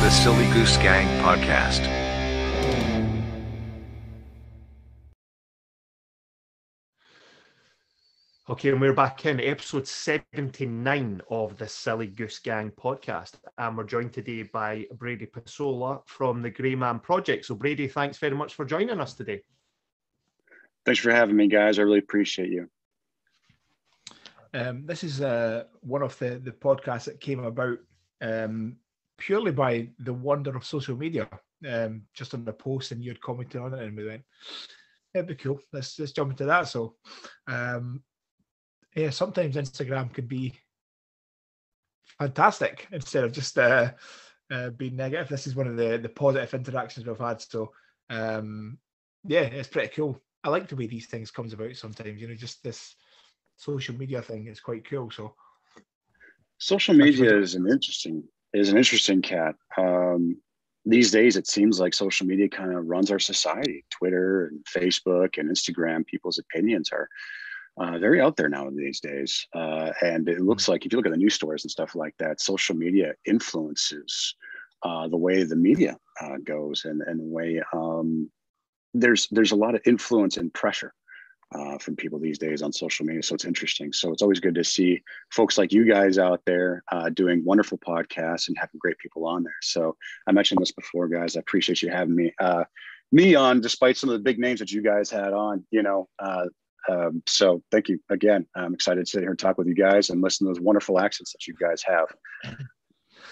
The Silly Goose Gang Podcast. Okay, and we're back in episode 79 of the Silly Goose Gang podcast. And we're joined today by Brady Pasola from the Grey Man Project. So, Brady, thanks very much for joining us today. Thanks for having me, guys. I really appreciate you. Um, this is uh, one of the, the podcasts that came about um, purely by the wonder of social media. Um, just on the post, and you had commented on it, and we went, "It'd be cool. Let's let's jump into that." So, um, yeah, sometimes Instagram could be fantastic instead of just uh, uh, being negative. This is one of the the positive interactions we've had. So, um, yeah, it's pretty cool. I like the way these things comes about sometimes. You know, just this social media thing is quite cool. So, social media is an interesting is an interesting cat. Um, these days, it seems like social media kind of runs our society. Twitter and Facebook and Instagram, people's opinions are uh, very out there now these days. Uh, and it looks like if you look at the news stories and stuff like that, social media influences uh, the way the media uh, goes and, and the way um, there's there's a lot of influence and pressure uh, from people these days on social media. So it's interesting. So it's always good to see folks like you guys out there uh, doing wonderful podcasts and having great people on there. So I mentioned this before, guys. I appreciate you having me me on, despite some of the big names that you guys had on. You know, uh, um, so thank you again. I'm excited to sit here and talk with you guys and listen to those wonderful accents that you guys have.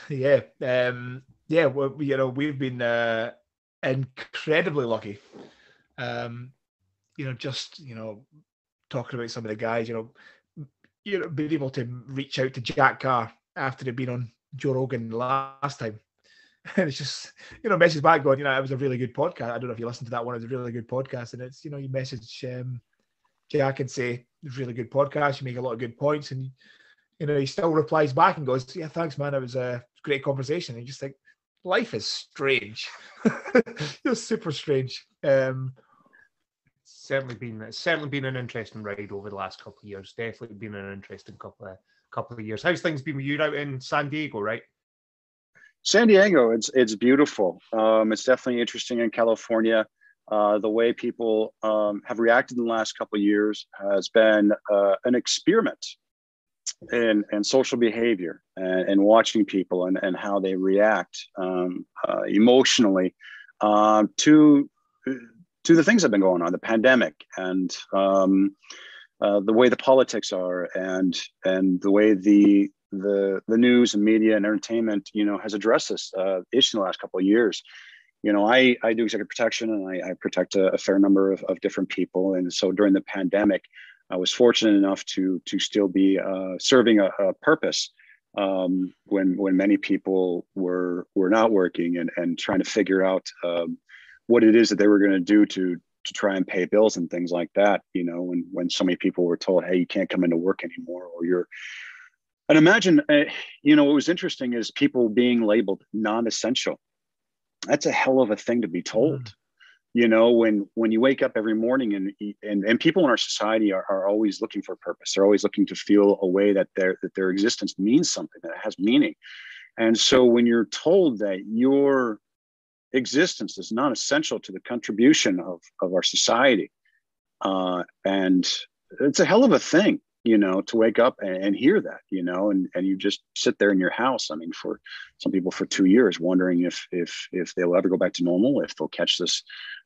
Yeah, um, yeah. Well, you know, we've been uh, incredibly lucky. Um, you know, just you know, talking about some of the guys. You know, you know, being able to reach out to Jack Carr after he'd been on Joe Rogan last time. And it's just, you know, message back going, you know, it was a really good podcast. I don't know if you listened to that one. It was a really good podcast. And it's, you know, you message um, Jack and say, really good podcast. You make a lot of good points. And, you know, he still replies back and goes, yeah, thanks, man. It was a great conversation. And you just think, life is strange. it's super strange. Um, certainly been it's certainly been an interesting ride over the last couple of years. Definitely been an interesting couple of couple of years. How's things been with you out in San Diego, right? San Diego, it's it's beautiful. Um, it's definitely interesting in California. Uh, the way people um, have reacted in the last couple of years has been uh, an experiment in, in social behavior and, and watching people and, and how they react um, uh, emotionally um, to to the things that have been going on, the pandemic and um, uh, the way the politics are and and the way the the the news and media and entertainment you know has addressed this uh, issue in the last couple of years you know, I, I do executive protection and I, I protect a, a, fair number of, of different people. And so during the pandemic, I was fortunate enough to to still be uh, serving a, a purpose um, when when many people were were not working and, and trying to figure out um, what it is that they were going to do to to try and pay bills and things like that. You know, when when so many people were told, "Hey, you can't come into work anymore," or you're and imagine, uh, you know, what was interesting is people being labeled non-essential that's a hell of a thing to be told mm. you know when when you wake up every morning and and, and people in our society are, are always looking for purpose they're always looking to feel a way that their that their existence means something that has meaning and so when you're told that your existence is not essential to the contribution of of our society uh, and it's a hell of a thing you know, to wake up and, and, hear that, you know, and, and you just sit there in your house. I mean, for some people for two years, wondering if if if they'll ever go back to normal, if they'll catch this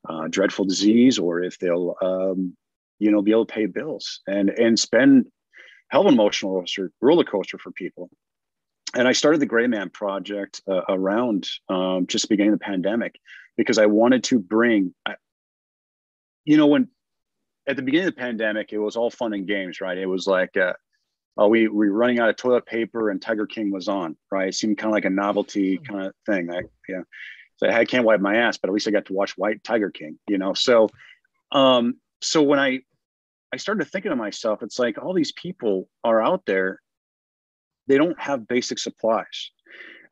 uh, dreadful disease, or if they'll, um, you know, be able to pay bills and and spend hell of an emotional roller, roller coaster for people. And I started the Grey Man Project uh, around um, just beginning the pandemic because I wanted to bring, you know, when at the beginning of the pandemic, it was all fun and games, right? It was like, uh, oh, we we were running out of toilet paper and Tiger King was on, right? It seemed kind of like a novelty hmm. kind of thing. I, yeah, so I can't wipe my ass, but at least I got to watch White Tiger King, you know. So, um, so when I I started thinking to myself, it's like all these people are out there, they don't have basic supplies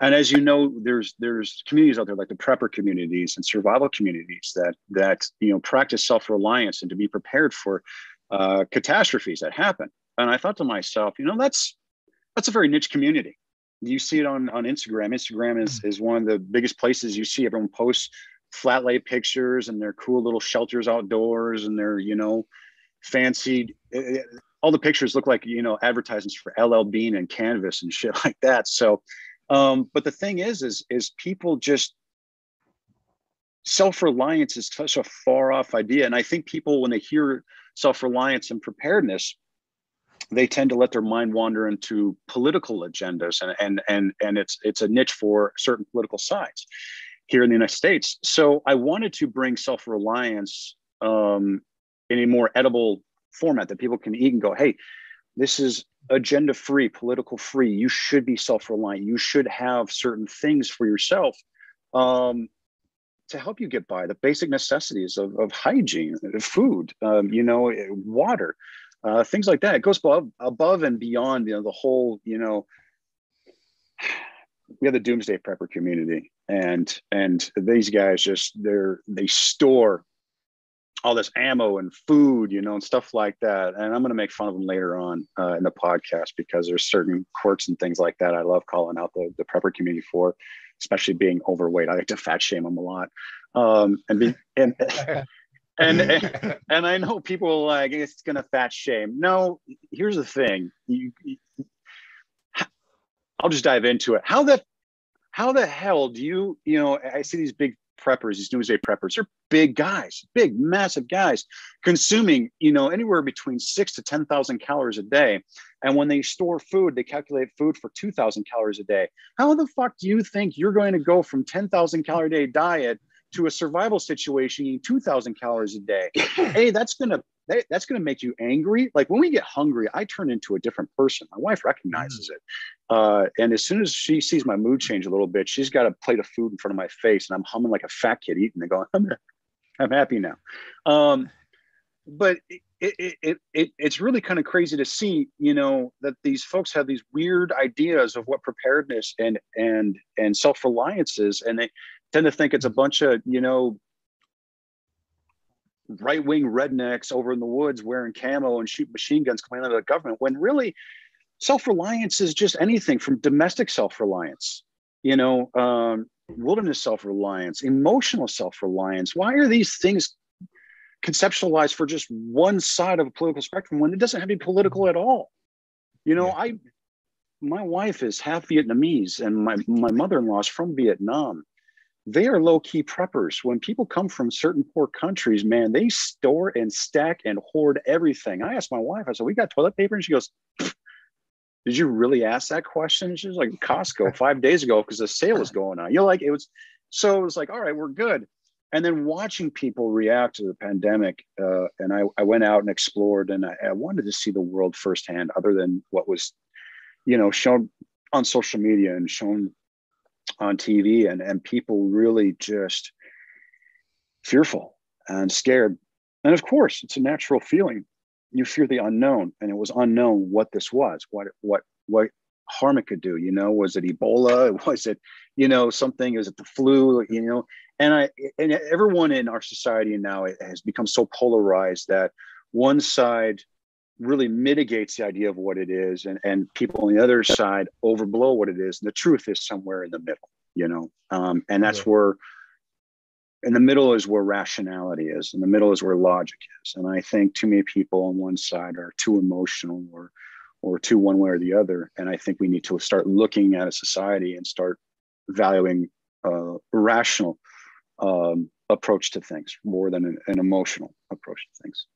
and as you know there's there's communities out there like the prepper communities and survival communities that that you know practice self-reliance and to be prepared for uh, catastrophes that happen and i thought to myself you know that's that's a very niche community. You see it on on Instagram. Instagram is is one of the biggest places you see everyone posts flat lay pictures and their cool little shelters outdoors and their you know fancy eh, eh, all the pictures look like you know advertisements for LL Bean and Canvas and shit like that. So, um, but the thing is, is is people just self-reliance is such a far off idea, and I think people when they hear self-reliance and preparedness, they tend to let their mind wander into political agendas, and and and and it's it's a niche for certain political sides here in the United States. So I wanted to bring self-reliance um, in a more edible format that people can eat and go, hey, this is agenda free, political free. You should be self reliant. You should have certain things for yourself um, to help you get by the basic necessities of, of hygiene, food, um, you know, water, uh, things like that. It goes above, above and beyond, you know, the whole, you know, we have the doomsday prepper community and and these guys just they're they store all this ammo and food, you know, and stuff like that. And I'm going to make fun of them later on uh, in the podcast because there's certain quirks and things like that I love calling out the, the prepper community for, especially being overweight. I like to fat shame them a lot. Um, and, be, and, and, and, and I know people are like, it's going to fat shame. No, here's the thing. You, you, I'll just dive into it. How the, how the hell do you, you know, I see these big preppers, these doomsday preppers, they're big guys, big, massive guys, consuming, you know, anywhere between six to 10,000 calories a day. And when they store food, they calculate food for 2,000 calories a day. How the fuck do you think you're going to go from 10,000 calorie a day diet to a survival situation eating 2,000 calories a day? hey, that's going to that, that's going to make you angry. Like when we get hungry, I turn into a different person. My wife recognizes mm. it. Uh, and as soon as she sees my mood change a little bit, she's got a plate of food in front of my face and I'm humming like a fat kid eating and going, I'm, I'm happy now. Um, but it, it, it, it, it's really kind of crazy to see, you know, that these folks have these weird ideas of what preparedness and, and, and self-reliance is. And they tend to think it's a bunch of, you know, right wing rednecks over in the woods wearing camo and shoot machine guns coming out of the government when really self reliance is just anything from domestic self reliance, you know, um, wilderness self reliance, emotional self reliance. Why are these things conceptualized for just one side of a political spectrum when it doesn't have to be political at all? You know, yeah. I my wife is half Vietnamese and my, my mother-in-law is from Vietnam they are low key preppers. When people come from certain poor countries, man, they store and stack and hoard everything. I asked my wife, I said, We got toilet paper? And she goes, Did you really ask that question? She was like, Costco five days ago because the sale was going on. You're like, it was so it was like, All right, we're good. And then watching people react to the pandemic, uh, and I, I, went out and explored, and I, I wanted to see the world firsthand, other than what was, you know, shown on social media and shown on TV and, and people really just fearful and scared. And of course, it's a natural feeling. You fear the unknown, and it was unknown what this was, what what what harm it could do. You know, was it Ebola? Was it, you know, something? Is it the flu? You know, and I and everyone in our society now has become so polarized that one side really mitigates the idea of what it is and, and people on the other side overblow what it is and the truth is somewhere in the middle you know? Um, and that's yeah. where in the middle is where rationality is in the middle is where logic is and i think too many people on one side are too emotional or or too one way or the other and i think we need to start looking at a society and start valuing uh, a rational um, approach to things more than an, an emotional approach to things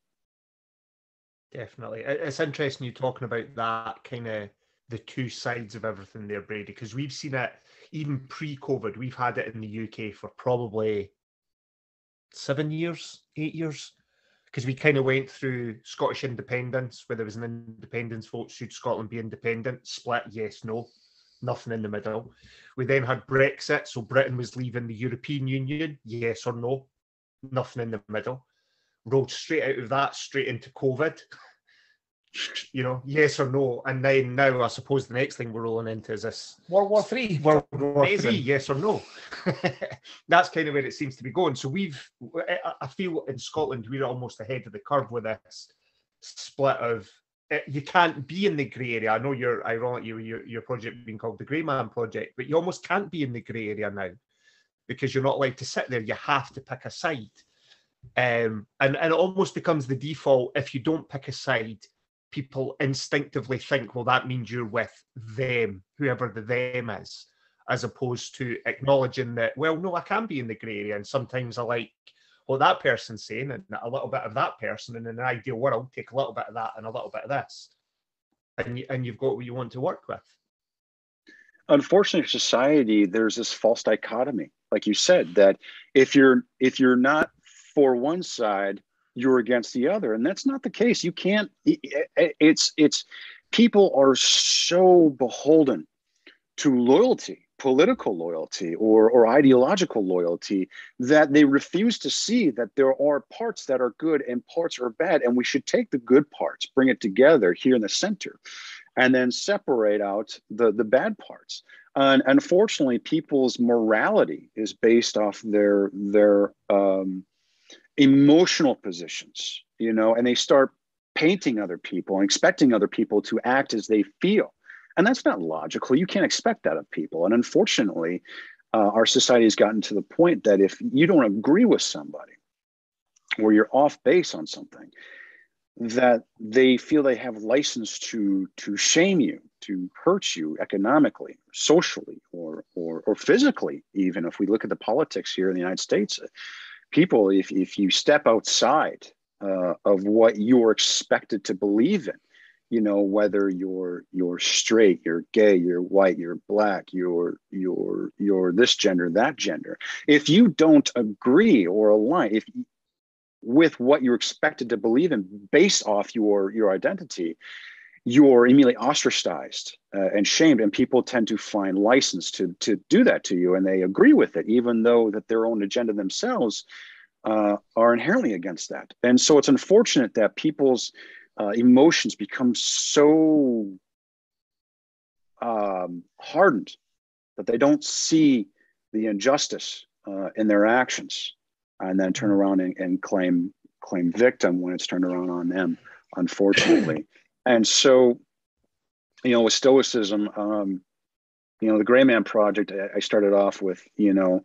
Definitely. It's interesting you talking about that kind of the two sides of everything there, Brady, because we've seen it even pre COVID. We've had it in the UK for probably seven years, eight years, because we kind of went through Scottish independence, where there was an independence vote should Scotland be independent? Split, yes, no, nothing in the middle. We then had Brexit, so Britain was leaving the European Union, yes or no, nothing in the middle rolled straight out of that straight into COVID. You know, yes or no, and then now I suppose the next thing we're rolling into is this World War Three. World War. Three, yes or no. That's kind of where it seems to be going. So we've, I feel in Scotland we're almost ahead of the curve with this split of uh, you can't be in the grey area. I know you're ironic, your, your your project being called the Grey Man Project, but you almost can't be in the grey area now because you're not allowed to sit there. You have to pick a side, um, and and it almost becomes the default. If you don't pick a side, people instinctively think, well, that means you're with them, whoever the them is, as opposed to acknowledging that, well, no, I can be in the grey area, and sometimes I like what that person's saying and a little bit of that person. And in an ideal world, take a little bit of that and a little bit of this. And, you, and you've got what you want to work with. Unfortunately, society, there's this false dichotomy, like you said, that if you're if you're not for one side, you're against the other, and that's not the case. You can't. It's it's people are so beholden to loyalty political loyalty or, or ideological loyalty that they refuse to see that there are parts that are good and parts are bad. And we should take the good parts, bring it together here in the center, and then separate out the, the bad parts. And unfortunately, people's morality is based off their their um, emotional positions, you know, and they start painting other people and expecting other people to act as they feel and that's not logical. You can't expect that of people. And unfortunately, uh, our society has gotten to the point that if you don't agree with somebody or you're off base on something, that they feel they have license to to shame you, to hurt you economically, socially, or or or physically. Even if we look at the politics here in the United States, people, if if you step outside uh, of what you're expected to believe in, you know whether you're you're straight you're gay you're white you're black you're you're you're this gender that gender. If you don't agree or align if with what you're expected to believe in based off your your identity you're immediately ostracized uh, and shamed and people tend to find license to to do that to you and they agree with it even though that their own agenda themselves uh, are inherently against that. And so it's unfortunate that people's uh, emotions become so um, hardened that they don't see the injustice uh, in their actions and then turn around and, and, claim claim victim when it's turned around on them unfortunately and so you know with stoicism um, you know the gray man project i started off with you know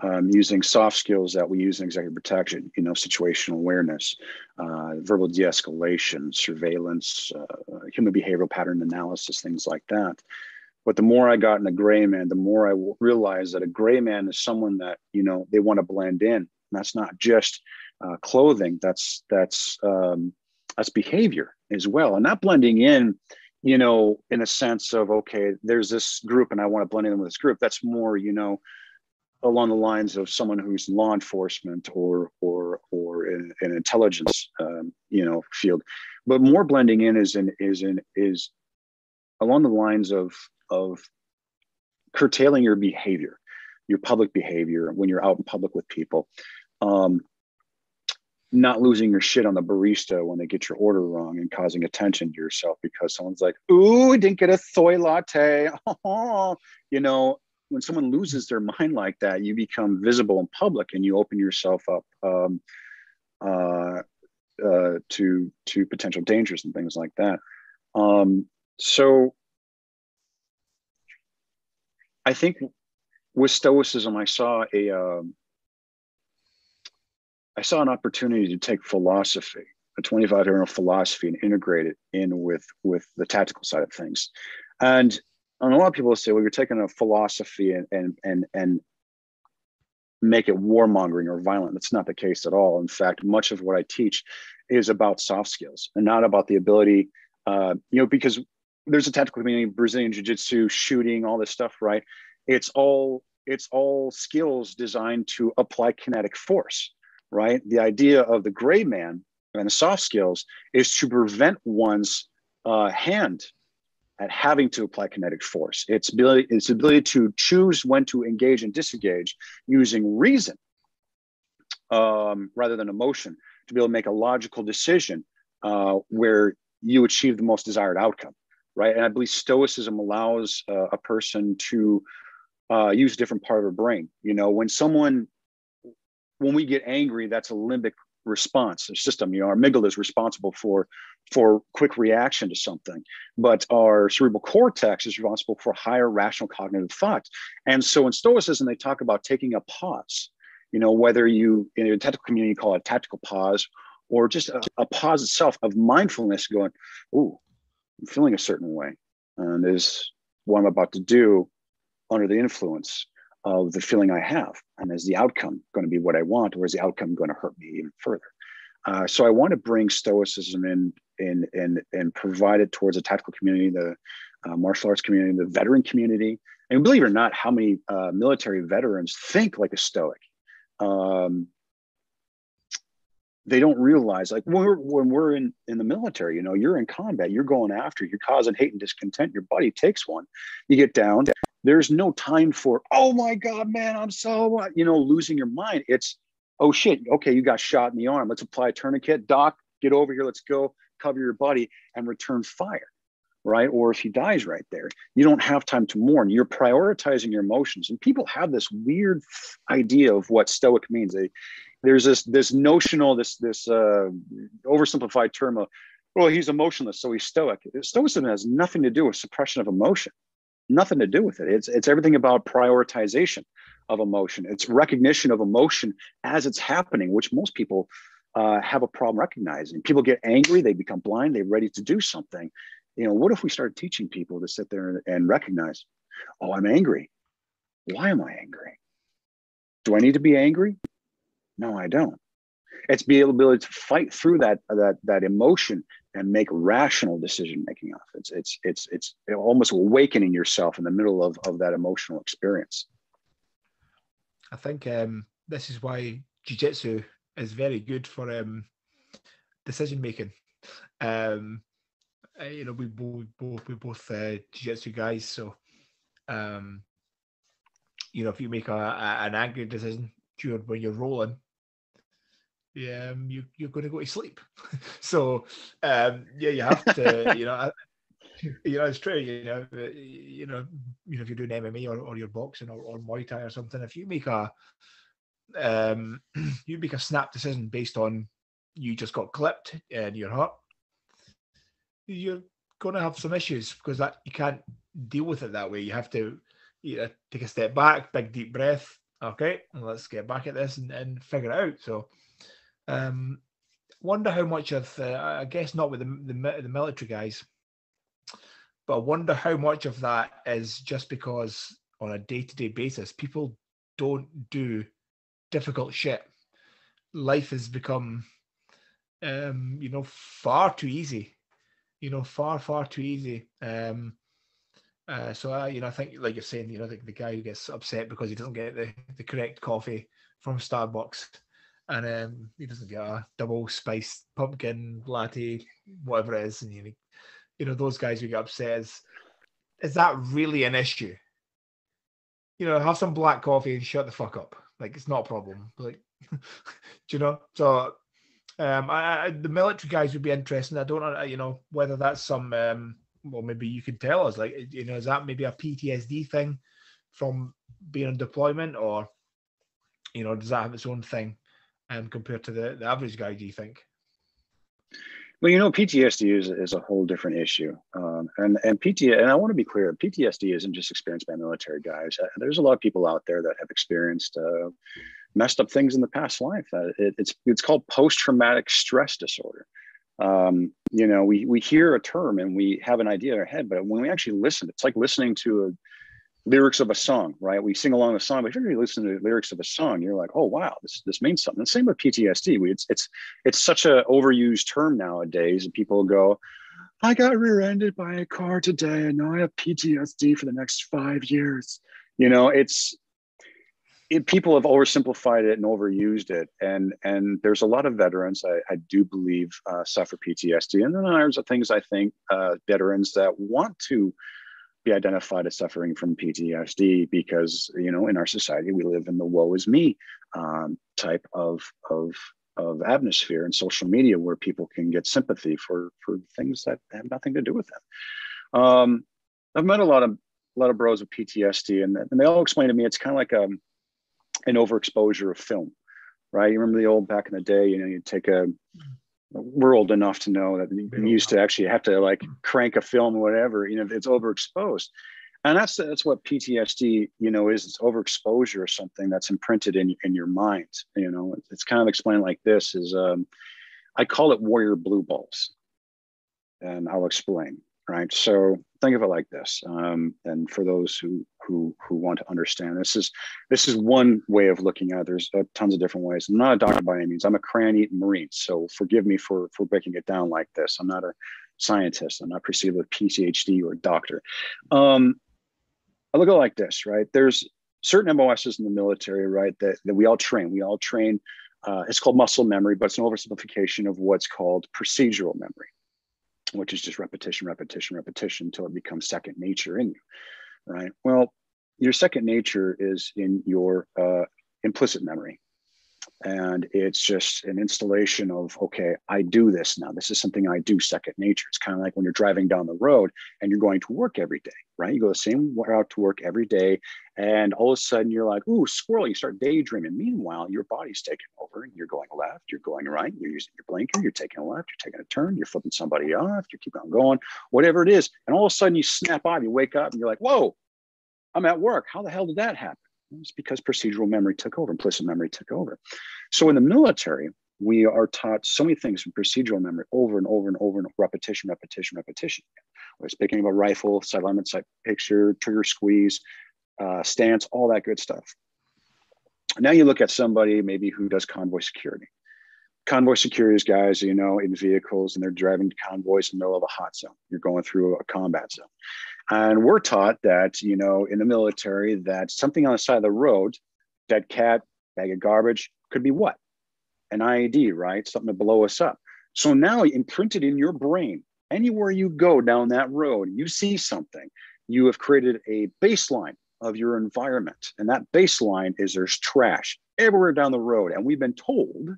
um, using soft skills that we use in executive protection, you know, situational awareness, uh, verbal de-escalation, surveillance, uh, human behavioral pattern analysis, things like that. But the more I got in a gray man, the more I realized that a gray man is someone that you know they want to blend in. And that's not just uh, clothing. That's that's um, that's behavior as well, and not blending in you know, in a sense of okay, there's this group and I want to blend in with this group. That's more, you know, along the lines of someone who's law enforcement or or or in an intelligence um, you know field. But more blending in is in is in is along the lines of of curtailing your behavior your public behavior when you're out in public with people. Um, not losing your shit on the barista when they get your order wrong and causing attention to yourself because someone's like, "Ooh, didn't get a soy latte." you know, when someone loses their mind like that, you become visible in public and you open yourself up um, uh, uh, to to potential dangers and things like that. Um, so I think with Stoicism, I saw a um, I saw an opportunity to take philosophy, a 25 year old philosophy, and integrate it in with with the tactical side of things. And and a lot of people say, well, you're taking a philosophy and and and and make it warmongering or violent. That's not the case at all. In fact, much of what I teach is about soft skills and not about the ability, uh, you know, because there's a tactical community, Brazilian jiu-jitsu, shooting, all this stuff, right? It's all it's all skills designed to apply kinetic force, right? The idea of the gray man and the soft skills is to prevent one's uh, hand at having to apply kinetic force. Its ability, its ability to choose when to engage and disengage using reason um, rather than emotion to be able to make a logical decision uh, where you achieve the most desired outcome, right? And I believe Stoicism allows uh, a person to uh, use a different part of their brain. You know, when someone, when we get angry, that's a limbic response system. You know, our amygdala is responsible for for quick reaction to something, but our cerebral cortex is responsible for higher rational cognitive thought. And so in Stoicism, they talk about taking a pause. You know, whether you in a technical community call it a tactical pause, or just a, a pause itself of mindfulness, going, "Ooh, I'm feeling a certain way, and is what I'm about to do under the influence." Of the feeling I have. And is the outcome going to be what I want, or is the outcome going to hurt me even further? Uh, so I want to bring Stoicism in, in, in, and provide it towards the tactical community, the uh, martial arts community, the veteran community. And believe it or not, how many uh, military veterans think like a Stoic? Um, they don't realize, like when we're, when we're in, in the military, you know, you're in combat, you're going after, you're causing hate and discontent. Your buddy takes one. You get down, there's no time for oh my god man i'm so you know losing your mind it's oh shit okay you got shot in the arm let's apply a tourniquet doc get over here let's go cover your buddy and return fire right or if he dies right there you don't have time to mourn you're prioritizing your emotions and people have this weird idea of what stoic means they there's this this notional this this uh, oversimplified term of well he's emotionless so he's stoic stoicism has nothing to do with suppression of emotion nothing to do with it. It's it's everything about prioritization of emotion. It's recognition of emotion as it's happening, which most people uh, have a problem recognizing. People get angry, they become blind, they're ready to do something. You know, what if we start teaching people to sit there and, and recognize, oh, I'm angry. Why am I angry? Do I need to be angry? No, I don't. It's be able to fight through that that that emotion and make rational decision making off. It's it's it's it's almost awakening yourself in the middle of, of that emotional experience. I think um, this is why jiu-jitsu is very good for um, decision making. Um, you know, we both both we both uh, jiu-jitsu guys, so um, you know, if you make a, a, an angry decision during when you're rolling, um, you, you're going to go to sleep. so um, yeah, you have to, you know, you know, it's true. You know, you know, you know, if you're doing MMA or, or you're boxing or, or Muay Thai or something, if you make a, um, you make a snap decision based on you just got clipped and you're hurt, you're going to have some issues because that you can't deal with it that way. You have to, you know, take a step back, big deep breath. Okay, let's get back at this and, and figure it out. So um, wonder how much of, uh, I guess not with the, the, the military guys, but I wonder how much of that is just because on a day to day basis, people don't do difficult shit. Life has become, um, you know, far too easy. You know, far far too easy. Um, uh, so I, you know, I think like you're saying, you know, the, the guy who gets upset because he doesn't get the, the correct coffee from Starbucks and um, he doesn't get a double spiced pumpkin latte, whatever it is, and you, you know those guys who get upset. Is, is that really an issue? You know, have some black coffee and shut the fuck up. Like it's not a problem. Like, do you know? So, um, I, I, the military guys would be interesting. I don't know, you know, whether that's some. Um, well, maybe you can tell us. Like, you know, is that maybe a PTSD thing from being on deployment, or you know, does that have its own thing? Um, compared to the, the average guy, do you think? Well, you know, PTSD is, is a whole different issue. Um, and, and PT, and I want to be clear, PTSD isn't just experienced by military guys. Uh, there's a lot of people out there that have experienced uh, messed up things in the past life. Uh, it, it's, it's called post-traumatic stress disorder. Um, you know, we, we hear a term and we have an idea in our head, but when we actually listen, it's like listening to a, lyrics of a song, right? We sing along the song, but if you listen to the lyrics of a song, you're like, oh wow, this this means something. The same with PTSD. We, it's it's it's such a overused term nowadays, and people go, I got rear-ended by a car today, and now I have PTSD for the next five years. You know, it's it, people have oversimplified it and overused it, and and there's a lot of veterans I, I do believe uh, suffer PTSD, and then there's things I think uh, veterans that want to be identified as suffering from PTSD because you know in our society we live in the woe is me um, type of of of atmosphere and social media where people can get sympathy for for things that have nothing to do with them. Um, I've met a lot of a lot of bros with PTSD and, and they all explain to me it's kind of like a, um, an overexposure of film right? You remember the old back in the day, you know, you take a we're old enough to know that you used to actually have to like crank a film or whatever, you know, it's overexposed. And that's that's what PTSD, you know, is it's overexposure or something that's imprinted in, in your mind. You know, it's kind of explained like this is um, I call it warrior blue balls. And I'll explain right? So think of it like this. Um, and for those who who who want to understand, this is this is one way of looking at it. There's uh, tons of different ways. I'm not a doctor by any means. I'm a crayon eating marine, so forgive me for for breaking it down like this. I'm not a scientist. I'm not perceived with PhD or doctor. Um, I look at it like this, right? There's certain MOSs in the military, right? That, that we all train. We all train. Uh, it's called muscle memory, but it's an oversimplification of what's called procedural memory which is just repetition, repetition, repetition until it becomes second nature in you, right? Well, your second nature is in your uh, implicit memory. And it's just an installation of, okay, I do this now. This is something I do second nature. It's kind of like when you're driving down the road and you're going to work every day, right? You go the same route to work every day. And all of a sudden you're like, ooh, squirrel, you start daydreaming. Meanwhile, your body's taking over. and You're going left, you're going right, you're using your blinker, you're taking a left, you're taking a turn, you're flipping somebody off, you keep on going, whatever it is. And all of a sudden you snap out, you wake up and you're like, whoa, I'm at work. How the hell did that happen? It's because procedural memory took over, implicit memory took over. So in the military, we are taught so many things from procedural memory over and over and over and repetition, repetition, repetition. Whether it's picking up a rifle, sight alignment, sight picture, trigger squeeze, uh, stance, all that good stuff. Now you look at somebody maybe who does convoy security. Convoy security guys, you know, in vehicles and they're driving convoys in the middle of a hot zone. You're going through a combat zone. And we're taught that, you know, in the military, that something on the side of the road, dead cat, bag of garbage, could be what? An IED, right? Something to blow us up. So now imprinted in your brain, anywhere you go down that road, you see something, you have created a baseline of your environment. And that baseline is there's trash everywhere down the road. And we've been told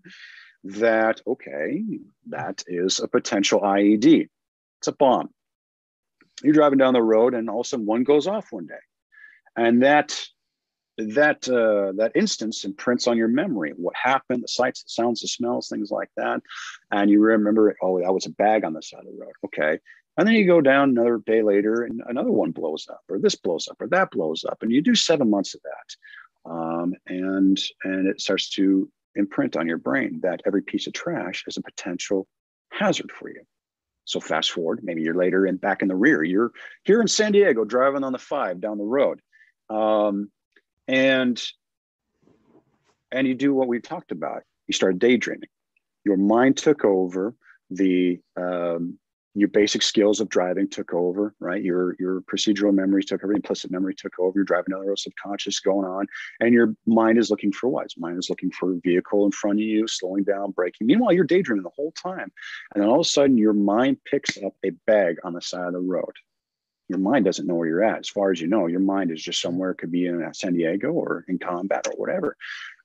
that, okay, that is a potential IED. It's a bomb. You're driving down the road and all of a sudden one goes off one day. And that that uh, that instance imprints on your memory what happened the sights the sounds the smells things like that. And you remember oh that was a bag on the side of the road. Okay. And then you go down another day later and another one blows up or this blows up or that blows up. And you do seven months of that. Um, and and it starts to imprint on your brain that every piece of trash is a potential hazard for you so fast forward, maybe you're later and back in the rear. You're here in San Diego driving on the five down the road. Um, and and you do what we talked about. You start daydreaming. Your mind took over the um, your basic skills of driving took over, right? Your your procedural memory took over, implicit memory took over. You're driving another road subconscious going on, and your mind is looking for what? Mind is looking for a vehicle in front of you, slowing down, braking. Meanwhile, you're daydreaming the whole time, and then all of a sudden, your mind picks up a bag on the side of the road. Your mind doesn't know where you're at. As far as you know, your mind is just somewhere. It could be in San Diego or in combat or whatever.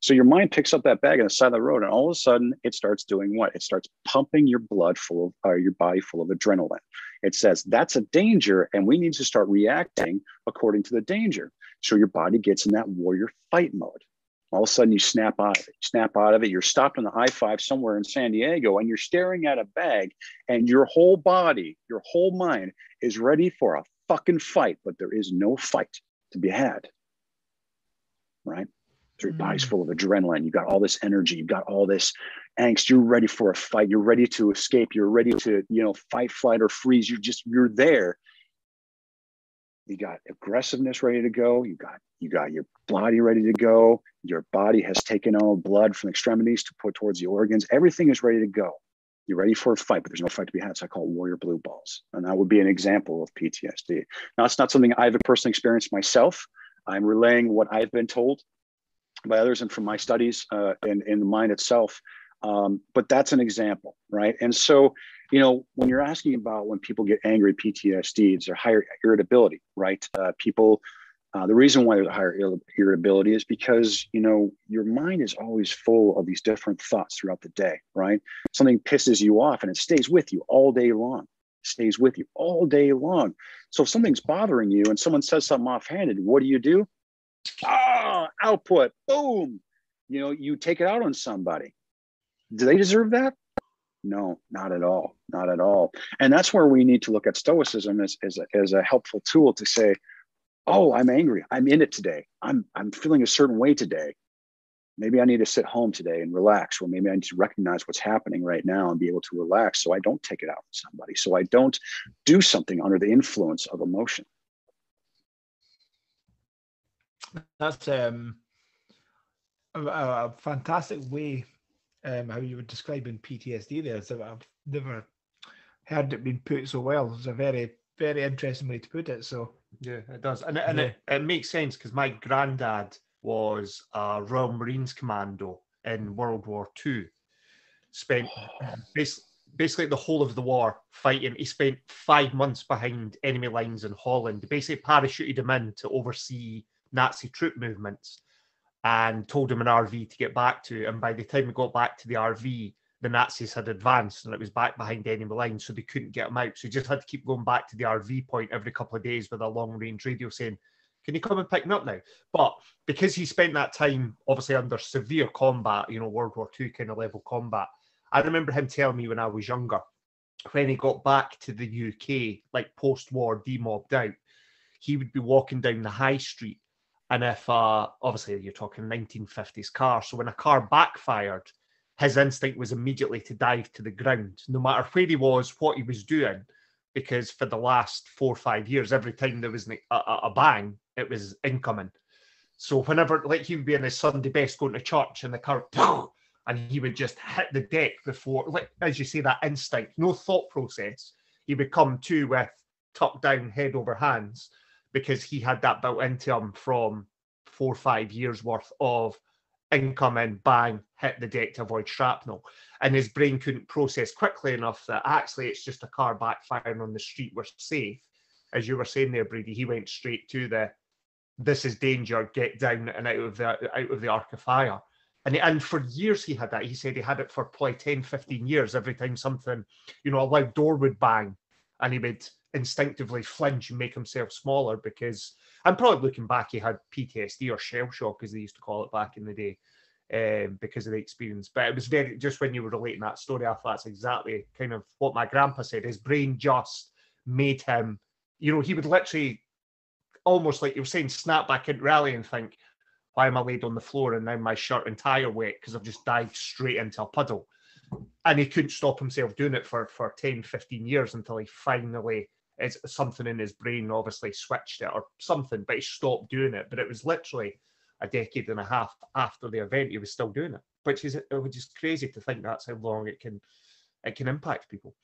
So your mind picks up that bag on the side of the road, and all of a sudden it starts doing what? It starts pumping your blood full of, uh, your body full of adrenaline. It says that's a danger, and we need to start reacting according to the danger. So your body gets in that warrior fight mode. All of a sudden you snap out of it. Snap out of it. You're stopped on the I-5 somewhere in San Diego, and you're staring at a bag, and your whole body, your whole mind is ready for a fucking fight, but there is no fight to be had. Right? your body's mm. full of adrenaline. You've got all this energy. You've got all this angst. You're ready for a fight. You're ready to escape. You're ready to, you know, fight, flight, or freeze. You're just you're there. You got aggressiveness ready to go. You got you got your body ready to go. Your body has taken all blood from extremities to put towards the organs. Everything is ready to go. You're ready for a fight, but there's no fight to be had. So I call it warrior blue balls. And that would be an example of PTSD. Now, it's not something I've personally experienced myself. I'm relaying what I've been told by others and from my studies uh, in, in the mind itself. Um, but that's an example, right? And so, you know, when you're asking about when people get angry, PTSD, it's their higher irritability, right? Uh, people, uh, the reason why there's a higher irritability is because, you know, your mind is always full of these different thoughts throughout the day, right? Something pisses you off and it stays with you all day long, stays with you all day long. So if something's bothering you and someone says something offhanded, what do you do? ah, output, boom. you know, you take it out on somebody. Do they deserve that? No, not at all. Not at all. And that's where we need to look at Stoicism as, as, a, as a helpful tool to say, oh, I'm angry. I'm in it today. I'm, I'm feeling a certain way today. Maybe I need to sit home today and relax, or maybe I need to recognize what's happening right now and be able to relax so I don't take it out on somebody, so I don't do something under the influence of emotion. That's um, a, a fantastic way um, how you were describing PTSD there. So I've never heard it being put so well. It's a very, very interesting way to put it. So yeah, it does, and, and yeah. it, it makes sense because my granddad was a Royal Marines commando in World War II. Spent basically, basically the whole of the war fighting. He spent five months behind enemy lines in Holland. Basically parachuted him in to oversee Nazi troop movements and told him an RV to get back to. And by the time we got back to the RV, the Nazis had advanced and it was back behind the enemy lines, so they couldn't get him out. So he just had to keep going back to the RV point every couple of days with a long range radio saying, Can you come and pick me up now? But because he spent that time obviously under severe combat, you know, World War II kind of level combat, I remember him telling me when I was younger, when he got back to the UK, like post war, demobbed out, he would be walking down the high street and if uh, obviously you're talking 1950s car, so when a car backfired, his instinct was immediately to dive to the ground, no matter where he was, what he was doing, because for the last four or five years, every time there was a, a, bang, it was incoming. So whenever, like he would be in his Sunday best going to church, and the car, and he would just hit the deck before, like as you say, that instinct, no thought process. He would come to with tucked down head over hands because he had that built into him from four or five years worth of incoming, bang, hit the deck to avoid shrapnel. And his brain couldn't process quickly enough that actually it's just a car backfiring on the street, we're safe. As you were saying there, Brady, he went straight to the this is danger, get down and out of the out of the arc of fire. And, and for years he had that. He said he had it for probably 10, 15 years. Every time something, you know, a loud door would bang and he would instinctively flinch and make himself smaller because I'm probably looking back, he had PTSD or shell shock, as they used to call it back in the day, um, because of the experience. But it was very just when you were relating that story, I thought that's exactly kind of what my grandpa said. His brain just made him, you know, he would literally almost like you were saying, snap back into rally and think, why am I laid on the floor and now my shirt and tie are wet because I've just dived straight into a puddle. And he couldn't stop himself doing it for, for 10, 15 years until he finally it's something in his brain obviously switched it or something, but he stopped doing it. But it was literally a decade and a half after the event he was still doing it, which is which is crazy to think that's how long it can it can impact people.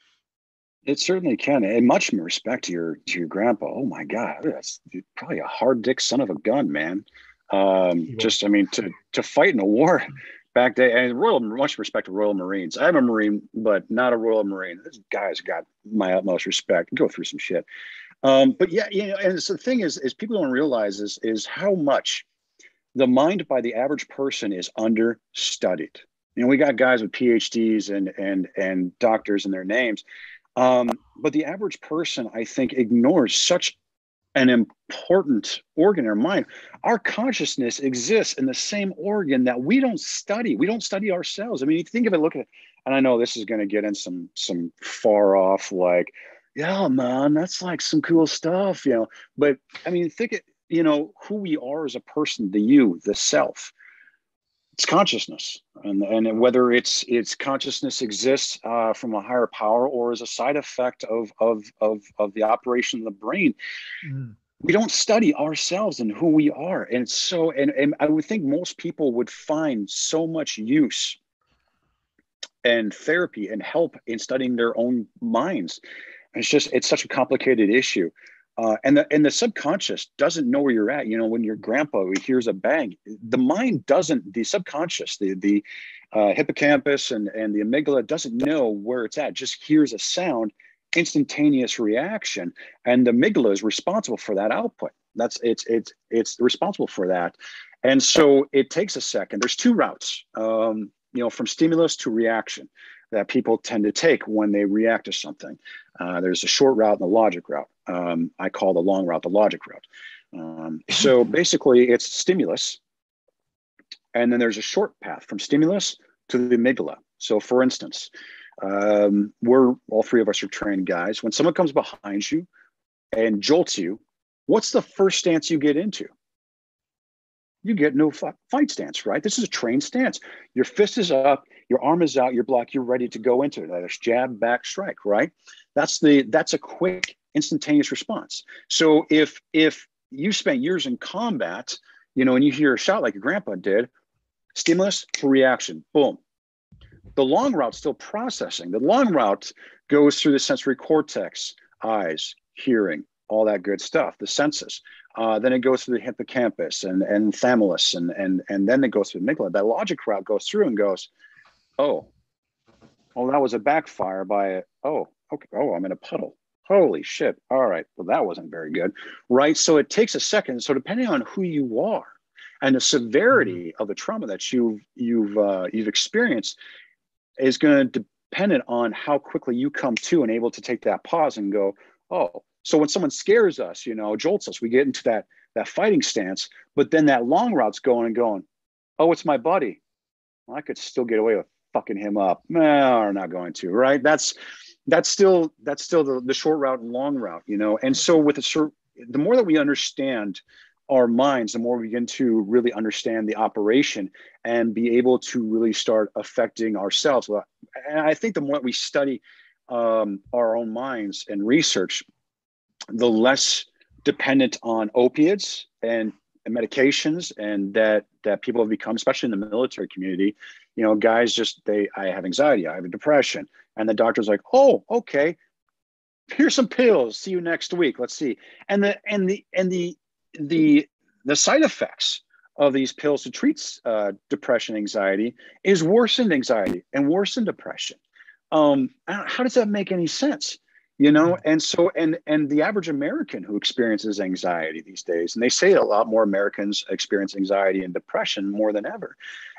It certainly can, and much respect to your to your grandpa. Oh my God, that's probably a hard dick son of a gun, man. Um, just, I mean, to to fight in a war back day and royal much respect to royal marines. I'm a marine but not a royal marine. This guy's got my utmost respect. Go through some shit. Um, but yeah you know and so the thing is is people don't realize is is how much the mind by the average person is understudied. You know we got guys with phds and and and doctors in their names. Um, but the average person i think ignores such an important organ in our mind. Our consciousness exists in the same organ that we don't study. We don't study ourselves. I mean, you think of it, look at it, and I know this is going to get in some some far off like, yeah, man, that's like some cool stuff, you know. But I mean, think it, you know, who we are as a person, the you, the self it's consciousness. And, and whether it's it's consciousness exists uh, from a higher power or as a side effect of of of, of the operation of the brain mm. we don't study ourselves and who we are. And so and, and i would think most people would find so much use and therapy and help in studying their own minds. And it's just it's such a complicated issue uh, and the and the subconscious doesn't know where you're at. You know, when your grandpa hears a bang, the mind doesn't. The subconscious, the the uh, hippocampus and and the amygdala doesn't know where it's at. Just hears a sound, instantaneous reaction, and the amygdala is responsible for that output. That's it's it's it's responsible for that, and so it takes a second. There's two routes. Um, you know, from stimulus to reaction that people tend to take when they react to something. Uh, there's a short route and a logic route. Um, I call the long route the logic route. Um, so basically, it's stimulus, And then there's a short path from stimulus to the amygdala. So, for instance, um, we're all three of us are trained guys. When someone comes behind you and jolts you, what's the first stance you get into? You get no fight stance, right? This is a trained stance. Your fist is up, your arm is out, your block, you're ready to go into it. That's jab, back, strike, right? That's the that's a quick, instantaneous response. So if if you spent years in combat, you know, and you hear a shot like your grandpa did, stimulus to reaction, boom, the long route still processing. The long route goes through the sensory cortex, eyes, hearing, all that good stuff, the senses. Uh, then it goes through the hippocampus and, and thalamus, and, and, and then it goes through the amygdala. That logic route goes through and goes, oh, well, that was a backfire by, a, oh, okay, oh, I'm in a puddle. Holy shit. All right. Well, that wasn't very good. Right. So it takes a second. So depending on who you are and the severity of the trauma that you've you've uh, you've experienced, is going to depend on how quickly you come to and able to take that pause and go, oh, so when someone scares us, you know, jolts us, we get into that that fighting stance, but then that long route's going and going, oh, it's my buddy. Well, I could still get away with fucking him up. No, we're not going to, right? That's that's still that's still the, the short route and long route, you know. And so with the the more that we understand our minds, the more we begin to really understand the operation and be able to really start affecting ourselves. And I think the more we study um, our own minds and research, the less dependent on opiates and medications and that that people have become, especially in the military community. You know, guys just they I have anxiety, I have a depression, and the doctor's like, oh, okay, here's some pills. See you next week. Let's see. And the and the and the the the side effects of these pills to treat uh, depression anxiety is worsened anxiety and worsened depression um, how does that make any sense you know and so and and the average american who experiences anxiety these days and they say a lot more americans experience anxiety and depression more than ever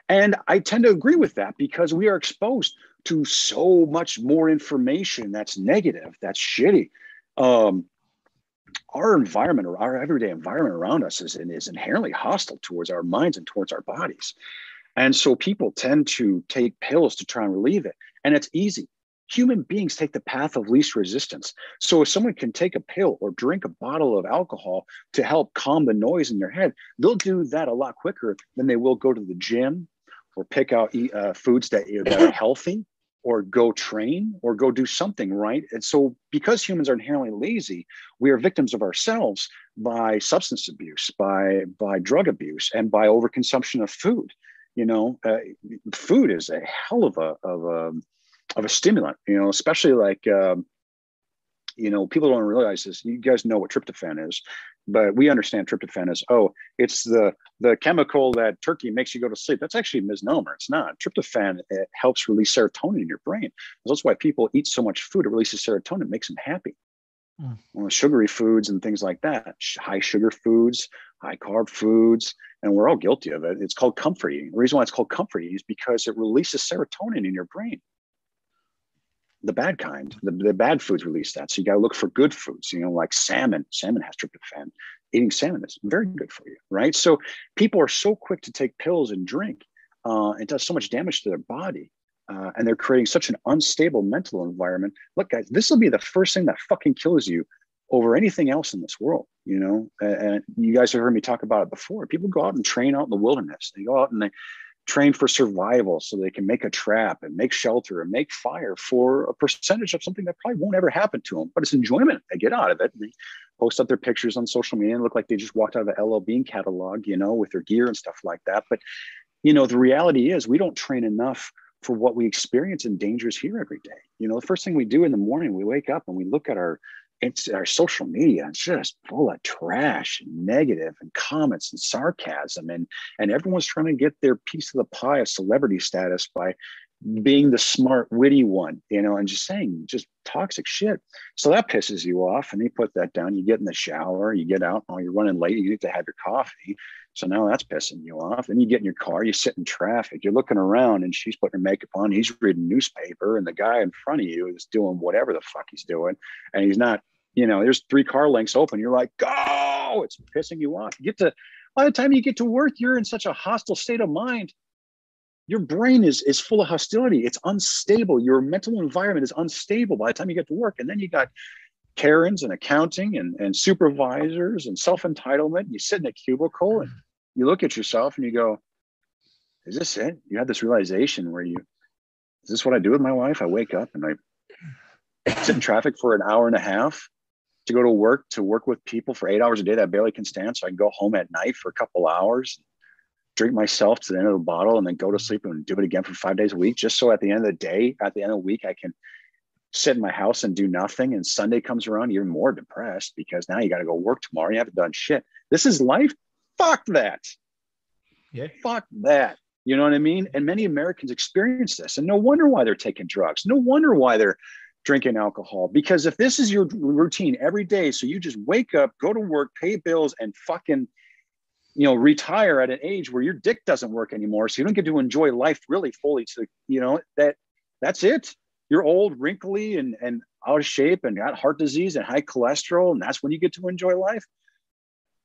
and i tend to agree with that because we are exposed to so much more information that's negative that's shitty um, our environment or our everyday environment around us is, is inherently hostile towards our minds and towards our bodies. And so people tend to take pills to try and relieve it. And it's easy. Human beings take the path of least resistance. So if someone can take a pill or drink a bottle of alcohol to help calm the noise in their head, they'll do that a lot quicker than they will go to the gym or pick out uh, foods that, that are healthy or go train or go do something right and so because humans are inherently lazy we are victims of ourselves by substance abuse by by drug abuse and by overconsumption of food you know uh, food is a hell of a of a of a stimulant you know especially like um, you know people don't realize this. You guys know what tryptophan is but we understand tryptophan as oh it's the the chemical that turkey makes you go to sleep. That's actually a misnomer. It's not. Tryptophan it helps release serotonin in your brain. That's why people eat so much food it releases serotonin makes them happy. Mm. well, sugary foods and things like that high sugar foods high carb foods and we're all guilty of it. It's called comfort eating. The reason why it's called comfort eating is because it releases serotonin in your brain the bad kind. The, the bad foods release that. So you got to look for good foods, you know, like salmon. Salmon has tryptophan. Eating salmon is very good for you, right? So people are so quick to take pills and drink. Uh, it does so much damage to their body. Uh, and they're creating such an unstable mental environment. Look, guys, this will be the first thing that fucking kills you over anything else in this world. You know, and you guys have heard me talk about it before. People go out and train out in the wilderness. They go out and they train for survival so they can make a trap and make shelter and make fire for a percentage of something that probably won't ever happen to them, but it's enjoyment they get out of it. They post up their pictures on social media and look like they just walked out of the LL Bean catalog, you know, with their gear and stuff like that. But, you know, the reality is we don't train enough for what we experience in dangers here every day. You know, the first thing we do in the morning, we wake up and we look at our it's our social media it's just full of trash and negative and comments and sarcasm and and everyone's trying to get their piece of the pie of celebrity status by being the smart witty one you know and just saying just toxic shit. So that pisses you off and you put that down you get in the shower you get out oh you're running late you need to have your coffee so now that's pissing you off then you get in your car you sit in traffic you're looking around and she's putting her makeup on he's reading newspaper and the guy in front of you is doing whatever the fuck he's doing and he's not you know, there's three car lengths open. You're like, go, it's pissing you off. You get to By the time you get to work, you're in such a hostile state of mind. Your brain is, is full of hostility. It's unstable. Your mental environment is unstable by the time you get to work. And then you got Karens and accounting and, and supervisors and self entitlement. You sit in a cubicle and you look at yourself and you go, Is this it? You have this realization where you, Is this what I do with my life? I wake up and I sit in traffic for an hour and a half to go to work, to work with people for eight hours a day that I barely can stand. So I can go home at night for a couple hours, drink myself to the end of the bottle, and then go to sleep and do it again for five days a week, just so at the end of the day, at the end of the week, I can sit in my house and do nothing. And Sunday comes around, you're more depressed because now you got to go work tomorrow. You haven't done shit. This is life. Fuck that. Yeah. Fuck that. You know what I mean? And many Americans experience this. And no wonder why they're taking drugs. No wonder why they're drinking alcohol. Because if this is your routine every day, so you just wake up, go to work, pay bills, and fucking you know retire at an age where your dick doesn't work anymore so you don't get to enjoy life really fully so you know that that's it you're old, wrinkly, and, and out of shape and got heart disease and high cholesterol, and that's when you get to enjoy life.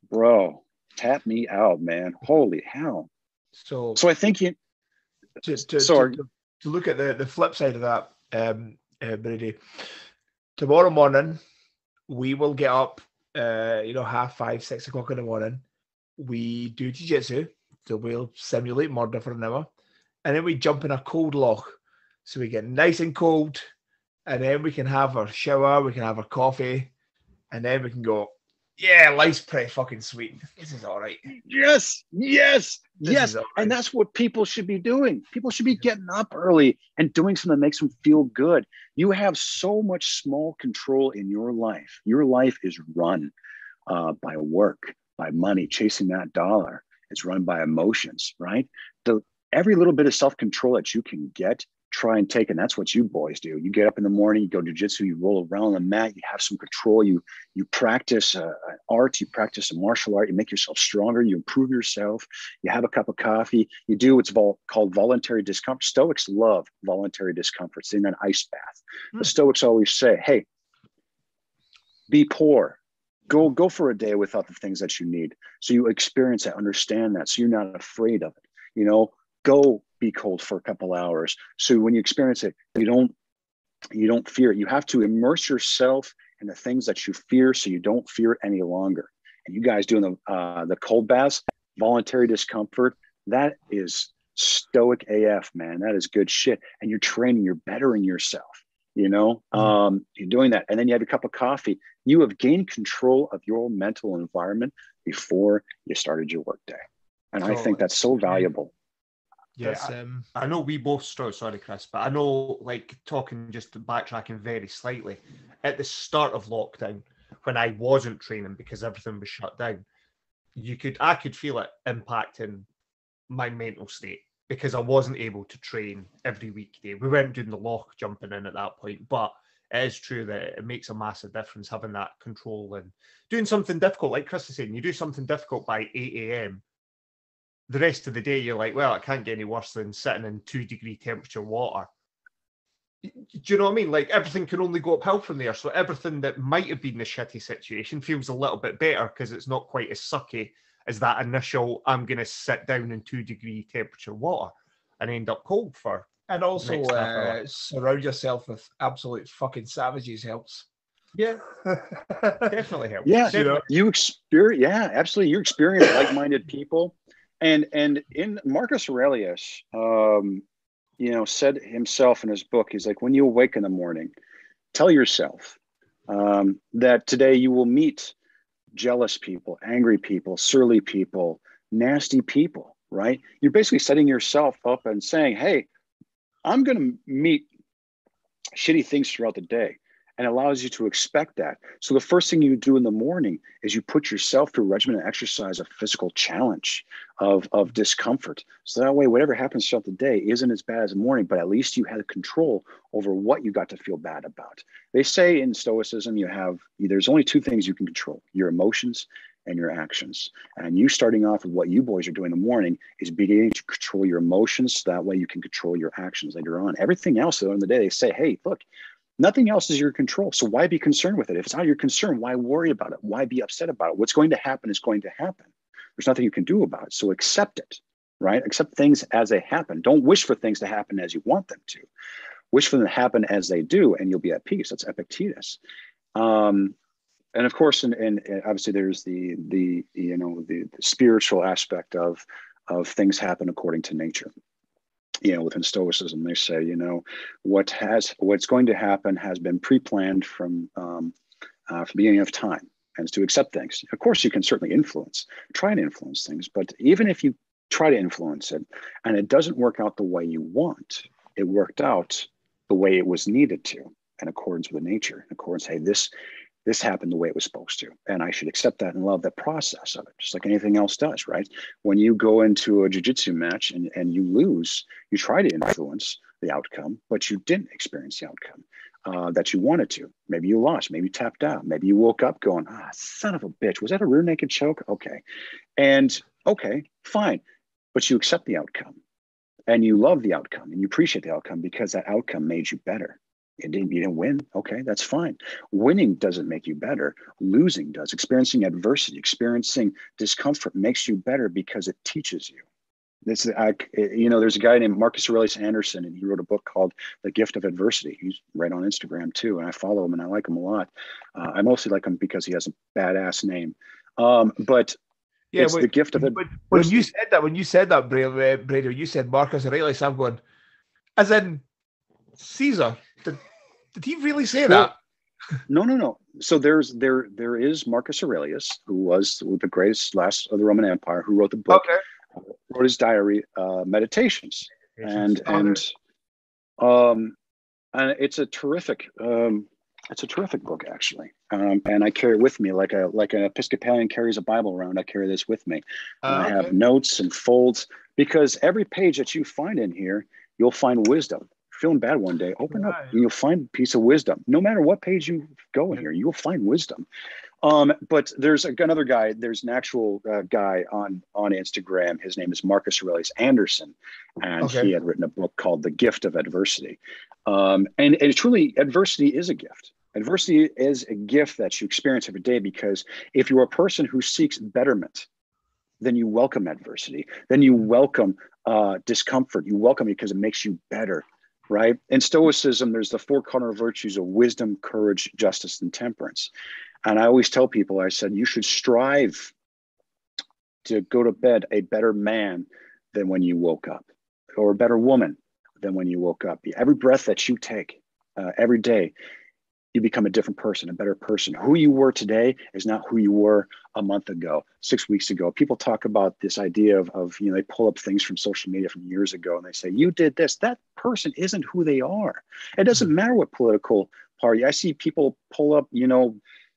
Bro, tap me out, man. Holy hell. So, so I think you to, to, to, to, look at the, the flip side of that, um, uh, Brady, tomorrow morning, we will get up, uh, you know, half five, six o'clock in the morning. We do jiu jitsu, so we'll simulate murder for an hour, and then we jump in a cold lock, so we get nice and cold, and then we can have our shower, we can have our coffee, and then we can go, yeah, life's pretty fucking sweet. This is all right. Yes, yes, this yes. Right. And that's what people should be doing. People should be getting up early and doing something that makes them feel good. You have so much small control in your life. Your life is run uh, by work, by money, chasing that dollar. It's run by emotions, right? The, every little bit of self control that you can get try and take and that's what you boys do. You get up in the morning you go to jiu-jitsu you roll around on the mat you have some control you you practice uh, an art you practice a martial art you make yourself stronger you improve yourself you have a cup of coffee you do what's vol- called voluntary discomfort. Stoics love voluntary discomfort in an ice bath. Mm. the stoics always say hey be poor. Go go for a day without the things that you need. So you experience that understand that so you're not afraid of it. You know go be cold for a couple hours. So when you experience it, you don't you don't fear it. You have to immerse yourself in the things that you fear, so you don't fear it any longer. And you guys doing the uh, the cold baths, voluntary discomfort, that is stoic AF, man. That is good shit. And you're training, you're bettering yourself. You know, mm-hmm. um, you're doing that, and then you have a cup of coffee. You have gained control of your mental environment before you started your workday, and so, I think that's so valuable. Yeah, I, um, I, know we both struggle. Sorry, Chris, but I know, like, talking just backtracking very slightly, at the start of lockdown, when I wasn't training because everything was shut down, you could I could feel it impacting my mental state because I wasn't able to train every weekday. We weren't doing the lock jumping in at that point, but it is true that it makes a massive difference having that control and doing something difficult. Like Chris is saying, you do something difficult by 8 a.m the rest of the day you're like, well, it can't get any worse than sitting in two degree temperature water. Do you know what I mean? Like everything can only go uphill from there. So everything that might have been the shitty situation feels a little bit better because it's not quite as sucky as that initial I'm gonna sit down in two degree temperature water and end up cold for. And also uh, surround yourself with absolute fucking savages helps. Yeah, definitely helps. Yeah, definitely. you experience. Yeah, absolutely. You experience like-minded people and and in Marcus Aurelius, um, you know, said himself in his book, he's like, when you awake in the morning, tell yourself um, that today you will meet jealous people, angry people, surly people, nasty people. Right? You're basically setting yourself up and saying, hey, I'm going to meet shitty things throughout the day and allows you to expect that. So the first thing you do in the morning is you put yourself through regimen and exercise, a physical challenge of, of discomfort. So that way, whatever happens throughout the day isn't as bad as the morning, but at least you had control over what you got to feel bad about. They say in Stoicism, you have there's only two things you can control: your emotions and your actions. And you starting off with what you boys are doing in the morning is beginning to control your emotions. So that way you can control your actions later on. Everything else though in the day, they say, hey, look, Nothing else is your control. So why be concerned with it? If it's not your concern, why worry about it? Why be upset about it? What's going to happen is going to happen. There's nothing you can do about it. So accept it, right? Accept things as they happen. Don't wish for things to happen as you want them to. Wish for them to happen as they do, and you'll be at peace. That's Epictetus. Um, and of course, and, and obviously, there's the the you know the, the spiritual aspect of of things happen according to nature you know within stoicism they say you know what has what's going to happen has been pre-planned from um, uh, from the beginning of time and to accept things. Of course you can certainly influence try and influence things but even if you try to influence it and it doesn't work out the way you want it worked out the way it was needed to in accordance with the nature in accordance hey this this happened the way it was supposed to. And I should accept that and love the process of it, just like anything else does, right? When you go into a jiu-jitsu match and, and you lose, you try to influence the outcome, but you didn't experience the outcome uh, that you wanted to. Maybe you lost, maybe you tapped out, maybe you woke up going, ah, son of a bitch, was that a rear naked choke? Okay. And okay, fine. But you accept the outcome and you love the outcome and you appreciate the outcome because that outcome made you better you didn't, you didn't win. Okay, that's fine. Winning doesn't make you better. Losing does. Experiencing adversity, experiencing discomfort makes you better because it teaches you. This, I, you know, there's a guy named Marcus Aurelius Anderson, and he wrote a book called The Gift of Adversity. He's right on Instagram too, and I follow him and I like him a lot. Uh, I mostly like him because he has a badass name. Um, but yeah, it's the gift of adversity. When you said that, when you said that, Brady, you said Marcus Aurelius. I'm going, as in Caesar. Did, did he really say that? No, no, no. So there's there there is Marcus Aurelius, who was the greatest last of the Roman Empire, who wrote the book, okay. wrote his diary, uh, Meditations, and okay. and um, and it's a terrific um, it's a terrific book actually, um, and I carry it with me like a like an Episcopalian carries a Bible around. I carry this with me. Uh, I have notes and folds because every page that you find in here, you'll find wisdom feeling bad one day, open right. up and you'll find a piece of wisdom. No matter what page you go in here, you'll find wisdom. Um, but there's another guy. There's an actual uh, guy on on Instagram. His name is Marcus Aurelius Anderson, and okay. he had written a book called "The Gift of Adversity." Um, and, and truly, adversity is a gift. Adversity is a gift that you experience every day because if you're a person who seeks betterment, then you welcome adversity. Then you welcome uh, discomfort. You welcome it because it makes you better right? In Stoicism, there's the four cardinal virtues of wisdom, courage, justice, and temperance. And I always tell people, I said, you should strive to go to bed a better man than when you woke up, or a better woman than when you woke up. Every breath that you take uh, every day you become a different person, a better person. Who you were today is not who you were a month ago, six weeks ago. People talk about this idea of, of, you know, they pull up things from social media from years ago and they say, you did this. That person isn't who they are. It doesn't mm-hmm. matter what political party. I see people pull up, you know,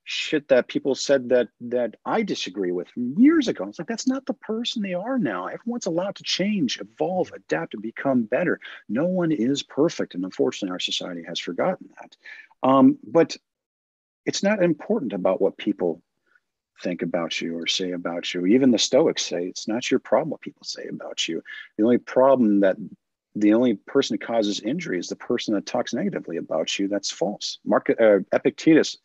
shit that people said that that I disagree with years ago. It's like that's not the person they are now. Everyone's allowed to change, evolve, adapt, and become better. No one is perfect, and unfortunately, our society has forgotten that. Um, but it's not important about what people think about you or say about you. Even the Stoics say it's not your problem what people say about you. The only problem that the only person that causes injury is the person that talks negatively about you. That's false. Mark uh, Epictetus.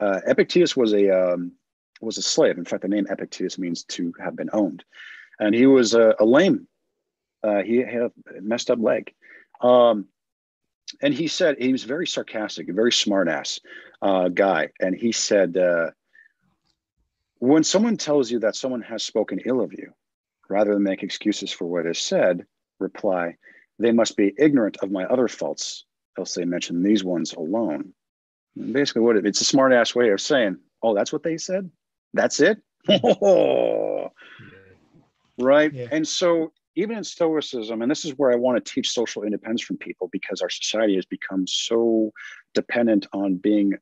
Uh, Epictetus was a um, was a slave. In fact, the name Epictetus means to have been owned, and he was a, a lame. Uh, he had a messed up leg. Um, and he said he was very sarcastic, a very smartass uh, guy, and he said, uh, "When someone tells you that someone has spoken ill of you, rather than make excuses for what is said, reply, they must be ignorant of my other faults, else they mention these ones alone." And basically, what it, it's a smartass way of saying, "Oh, that's what they said. That's it." right, yeah. and so even in Stoicism, and this is where I want to teach social independence from people because our society has become so dependent on being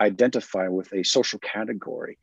identified with a social category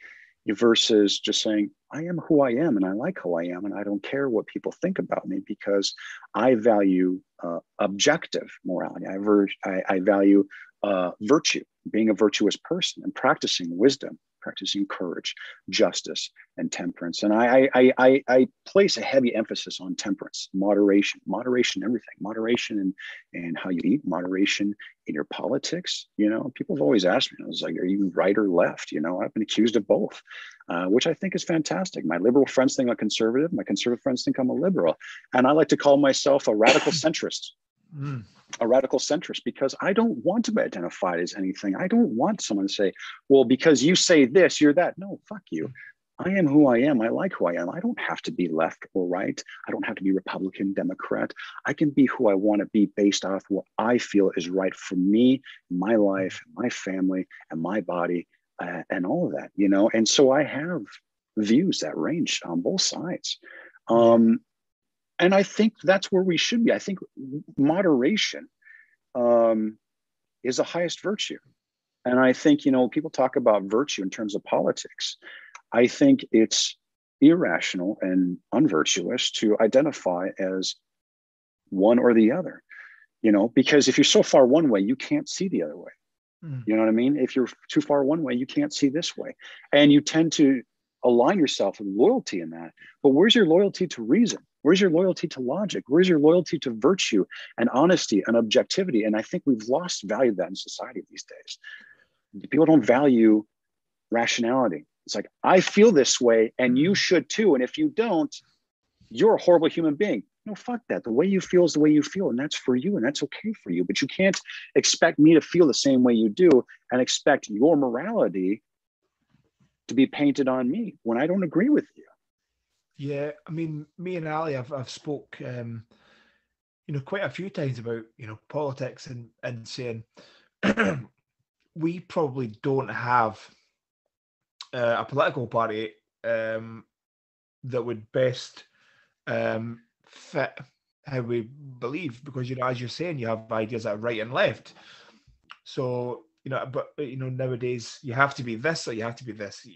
versus just saying, I am who I am and I like who I am and I don't care what people think about me because I value uh, objective morality. I, ver- I, I value uh, virtue, being a virtuous person and practicing wisdom, practicing courage, justice, and temperance. And I, I, I, I place a heavy emphasis on temperance, moderation, moderation, everything, moderation and and how you eat, moderation in your politics. You know, people have always asked me, I was like, are you right or left? You know, I've been accused of both, uh, which I think is fantastic. My liberal friends think I'm conservative. My conservative friends think I'm a liberal. And I like to call myself a radical centrist. Mm a radical centrist because I don't want to be identified as anything. I don't want someone to say, well, because you say this, you're that. No, fuck you. I am who I am. I like who I am. I don't have to be left or right. I don't have to be Republican, Democrat. I can be who I want to be based off what I feel is right for me, my life, my family, and my body, uh, and all of that, you know? And so I have views that range on both sides. Um, and I think that's where we should be. I think moderation um, is the highest virtue. And I think, you know, people talk about virtue in terms of politics. I think it's irrational and unvirtuous to identify as one or the other, you know, because if you're so far one way, you can't see the other way. Mm. You know what I mean? If you're too far one way, you can't see this way. And you tend to align yourself with loyalty in that. But where's your loyalty to reason? Where's your loyalty to logic? Where's your loyalty to virtue and honesty and objectivity? And I think we've lost value of that in society these days. People don't value rationality. It's like, I feel this way and you should too. And if you don't, you're a horrible human being. No, fuck that. The way you feel is the way you feel, and that's for you, and that's okay for you. But you can't expect me to feel the same way you do and expect your morality to be painted on me when I don't agree with you. Yeah, I mean, me and Ali, I've I've spoke, um, you know, quite a few times about you know politics and and saying we probably don't have uh, a political party um, that would best um, fit how we believe, because you know, as you're saying, you have ideas that are right and left. So you know, but you know, nowadays you have to be this or you have to be this.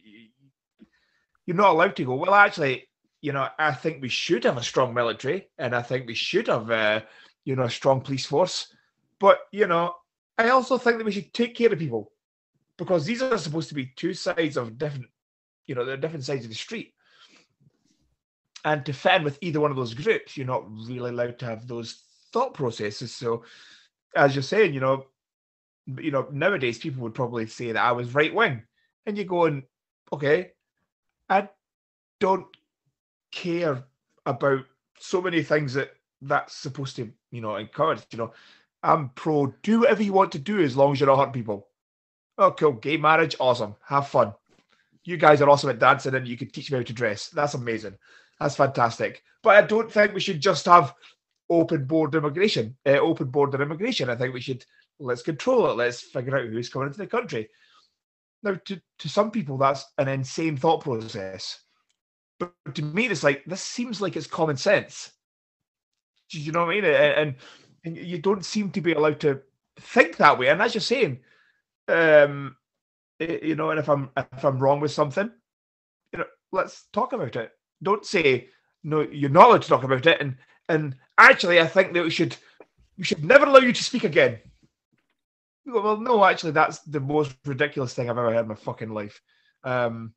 You're not allowed to go. Well, actually, you know, I think we should have a strong military, and I think we should have, uh, you know, a strong police force. But you know, I also think that we should take care of people because these are supposed to be two sides of different, you know, they're different sides of the street. And to fit with either one of those groups, you're not really allowed to have those thought processes. So, as you're saying, you know, you know, nowadays people would probably say that I was right wing, and you're going, okay, I don't care about so many things that that's supposed to, you know, encourage. You know, I'm pro do whatever you want to do as long as you're not hurting people. Oh, cool. Gay marriage, awesome. Have fun. You guys are awesome at dancing and you can teach me how to dress. That's amazing. That's fantastic. But I don't think we should just have open border immigration, uh, open border immigration. I think we should let's control it. Let's figure out who's coming into the country. Now, to, to some people, that's an insane thought process. But to me, it's like this seems like it's common sense. Do you know what I mean? And, and you don't seem to be allowed to think that way. And as you're saying, um, you know, and if I'm if I'm wrong with something, you know, let's talk about it. Don't say no, you're not allowed to talk about it. And and actually, I think that we should we should never allow you to speak again. Well, no, actually, that's the most ridiculous thing I've ever heard in my fucking life. Um,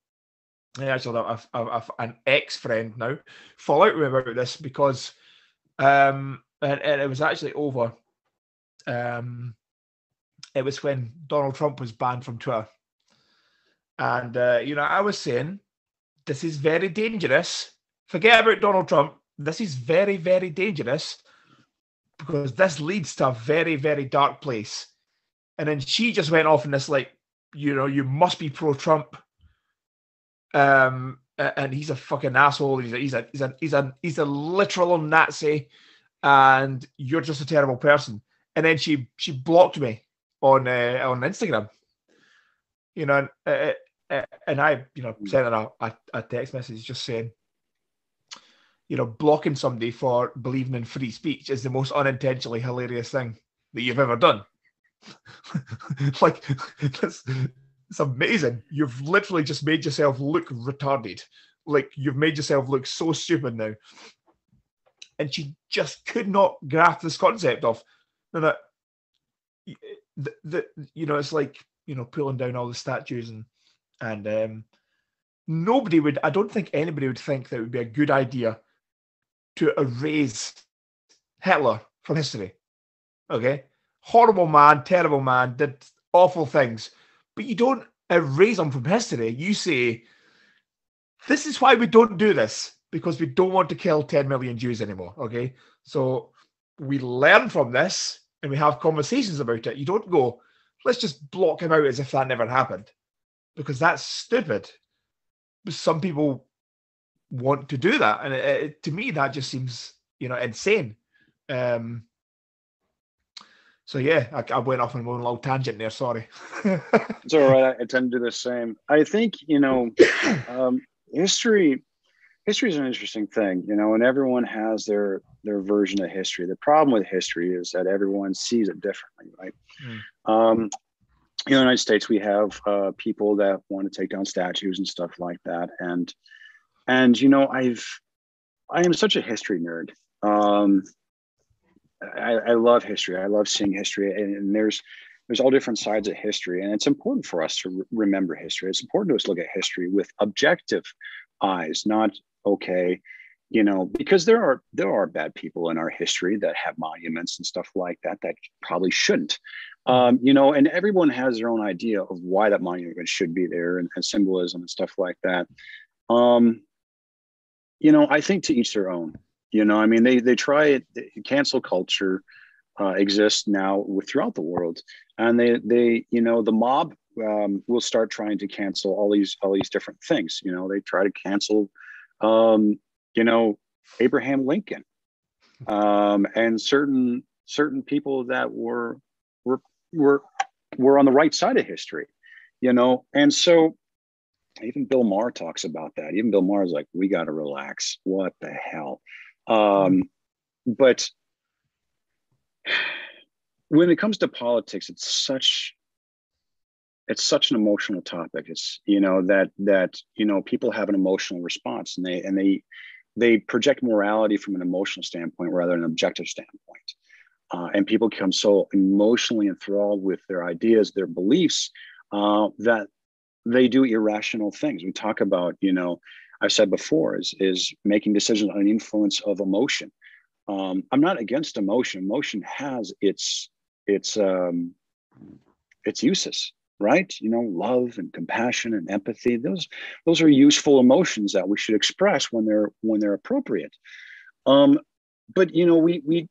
I actually have, an ex friend now fall out with about this because um and, and it was actually over. Um it was when Donald Trump was banned from Twitter. And uh, you know, I was saying this is very dangerous. Forget about Donald Trump. This is very, very dangerous because this leads to a very, very dark place. And then she just went off in this like, you know, you must be pro Trump um, and he's a fucking asshole. He's a, he's a he's a he's a he's a literal Nazi, and you're just a terrible person. And then she she blocked me on uh, on Instagram. You know, and, uh, uh, and I you know sent her a, a, a text message just saying, you know, blocking somebody for believing in free speech is the most unintentionally hilarious thing that you've ever done. like that's it's amazing. You've literally just made yourself look retarded. Like you've made yourself look so stupid now. And she just could not grasp this concept of that the, the you know it's like you know pulling down all the statues and and um, nobody would. I don't think anybody would think that it would be a good idea to erase Hitler from history. Okay, horrible man, terrible man, did awful things, but you don't erase them from history. You say, "This is why we don't do this." Because we don't want to kill 10 million Jews anymore. Okay. So we learn from this and we have conversations about it. You don't go, let's just block him out as if that never happened, because that's stupid. Some people want to do that, and it, it, to me, that just seems you know insane. Um, so yeah, I, I went off on one little tangent there. Sorry. it's all right. I tend to do the same. I think you know, um, history history is an interesting thing, you know, and everyone has their their version of history. The problem with history is that everyone sees it differently, right? Mm. Um, in the United States, we have uh, people that want to take down statues and stuff like that, and and you know, I've I am such a history nerd. Um, I, I love history. I love seeing history, and, and there's there's all different sides of history, and it's important for us to re- remember history. It's important to us look at history with objective eyes, not okay you know because there are there are bad people in our history that have monuments and stuff like that that probably shouldn't um, you know and everyone has their own idea of why that monument should be there and, and symbolism and stuff like that um, you know i think to each their own you know i mean they they try it cancel culture uh, exists now throughout the world and they they you know the mob um, will start trying to cancel all these all these different things you know they try to cancel um, you know, Abraham Lincoln, um, and certain certain people that were were were were on the right side of history, you know, and so even Bill Maher talks about that. Even Bill Maher is like, we got to relax. What the hell? Um, but when it comes to politics, it's such it's such an emotional topic. It's you know that that you know people have an emotional response and they and they they project morality from an emotional standpoint rather than an objective standpoint. Uh, and people become so emotionally enthralled with their ideas their beliefs uh, that they do irrational things. We talk about you know i said before is is making decisions on the influence of emotion. Um, i'm not against emotion. Emotion has its its um, its uses right? You know love and compassion and empathy those those are useful emotions that we should express when they're when they're appropriate. Um but you know we we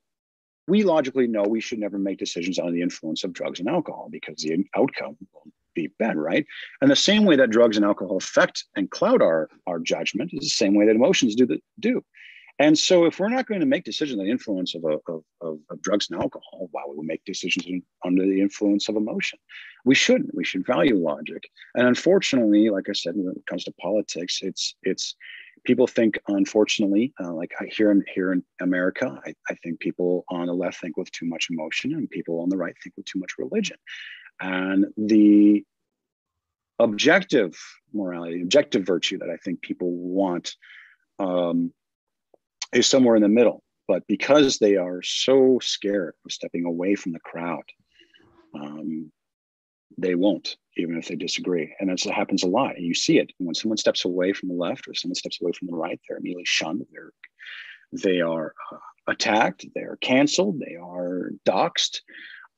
we logically know we should never make decisions on the influence of drugs and alcohol because the outcome will be bad right and the same way that drugs and alcohol affect and cloud our our judgment is the same way that emotions do the do and so, if we're not going to make decisions under the influence of, a, of, of, of, drugs and alcohol, why would we make decisions in, under the influence of emotion? We shouldn't. We should value logic. And unfortunately, like I said, when it comes to politics, it's it's people think. Unfortunately, uh, like here in here in America, I, I think people on the left think with too much emotion, and people on the right think with too much religion. And the objective morality, objective virtue that I think people want. Um, is somewhere in the middle. But because they are so scared of stepping away from the crowd, um, they won't, even if they disagree. And that happens a lot. And you see it when someone steps away from the left or someone steps away from the right, they're immediately shunned. They're they are uh, attacked. They are canceled. They are doxxed.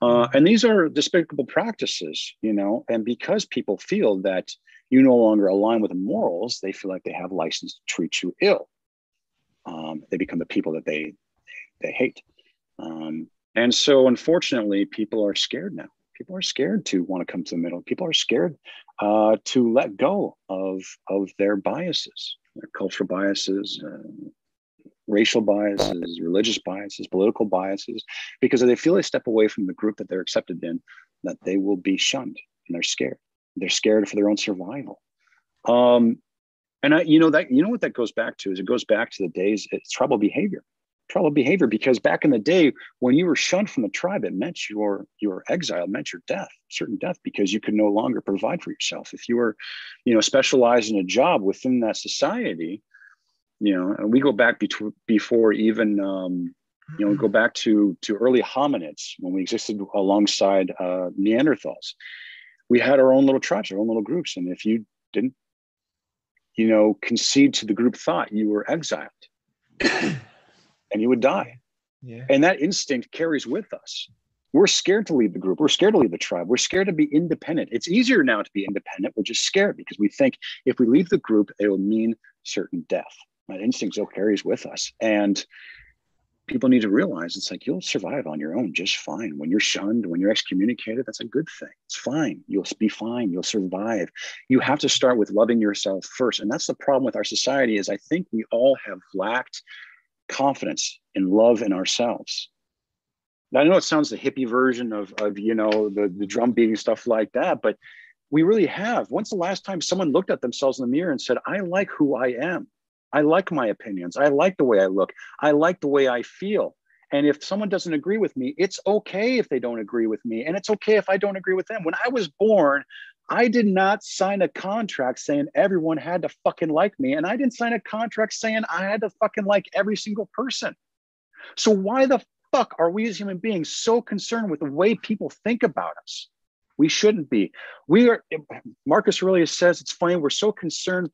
Uh, and these are despicable practices, you know. And because people feel that you no longer align with the morals, they feel like they have license to treat you ill um, they become the people that they they hate. Um, and so, unfortunately, people are scared now. People are scared to want to come to the middle. People are scared uh, to let go of of their biases, their cultural biases, uh, racial biases, religious biases, political biases, because if they feel they step away from the group that they're accepted in, that they will be shunned, and they're scared. They're scared for their own survival. Um, and I, you know that you know what that goes back to is it goes back to the days it's trouble behavior, trouble behavior. Because back in the day when you were shunned from the tribe, it meant your your exile, meant your death, certain death, because you could no longer provide for yourself. If you were, you know, specialized in a job within that society, you know, and we go back between before even. Um, you know, go back to to early hominids when we existed alongside uh, Neanderthals. We had our own little tribes, our own little groups, and if you didn't you know, concede to the group thought, you were exiled and you would die. Yeah. And that instinct carries with us. We're scared to leave the group. We're scared to leave the tribe. We're scared to be independent. It's easier now to be independent. We're just scared because we think if we leave the group, it will mean certain death. That instinct still carries with us. And people need to realize it's like you'll survive on your own just fine. When you're shunned, when you're excommunicated, that's a good thing. It's fine. You'll be fine. You'll survive. You have to start with loving yourself first. And that's the problem with our society is I think we all have lacked confidence in love in ourselves. I know it sounds the hippie version of, of you know, the, the drum beating stuff like that, but we really have. When's the last time someone looked at themselves in the mirror and said, I like who I am? I like my opinions. I like the way I look. I like the way I feel. And if someone doesn't agree with me, it's okay if they don't agree with me. And it's okay if I don't agree with them. When I was born, I did not sign a contract saying everyone had to fucking like me. And I didn't sign a contract saying I had to fucking like every single person. So why the fuck are we as human beings so concerned with the way people think about us? We shouldn't be. We are, Marcus Aurelius says it's funny, we're so concerned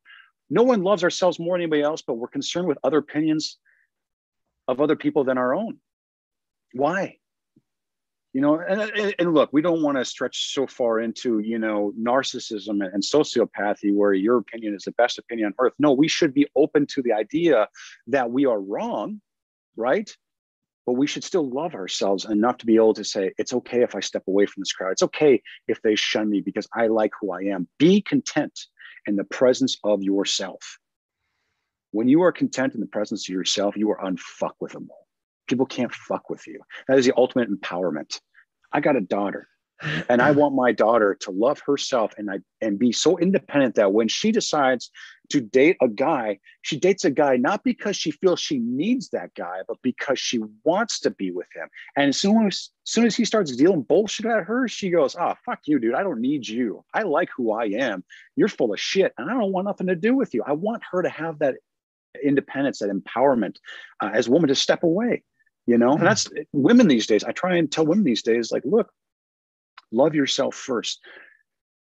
no one loves ourselves more than anybody else, but we're concerned with other opinions of other people than our own. Why? You know, and, and look, we don't want to stretch so far into, you know, narcissism and sociopathy where your opinion is the best opinion on earth. No, we should be open to the idea that we are wrong, right? But we should still love ourselves enough to be able to say, it's okay if I step away from this crowd. It's okay if they shun me because I like who I am. Be content in the presence of yourself. When you are content in the presence of yourself, you are unfuckwithable. People can't fuck with you. That is the ultimate empowerment. I got a daughter and I want my daughter to love herself and I and be so independent that when she decides to date a guy, she dates a guy not because she feels she needs that guy, but because she wants to be with him. And as soon as, as soon as he starts dealing bullshit at her, she goes, "Oh fuck you, dude! I don't need you. I like who I am. You're full of shit, and I don't want nothing to do with you. I want her to have that independence, that empowerment uh, as a woman to step away." You know, and that's women these days. I try and tell women these days, like, look, love yourself first.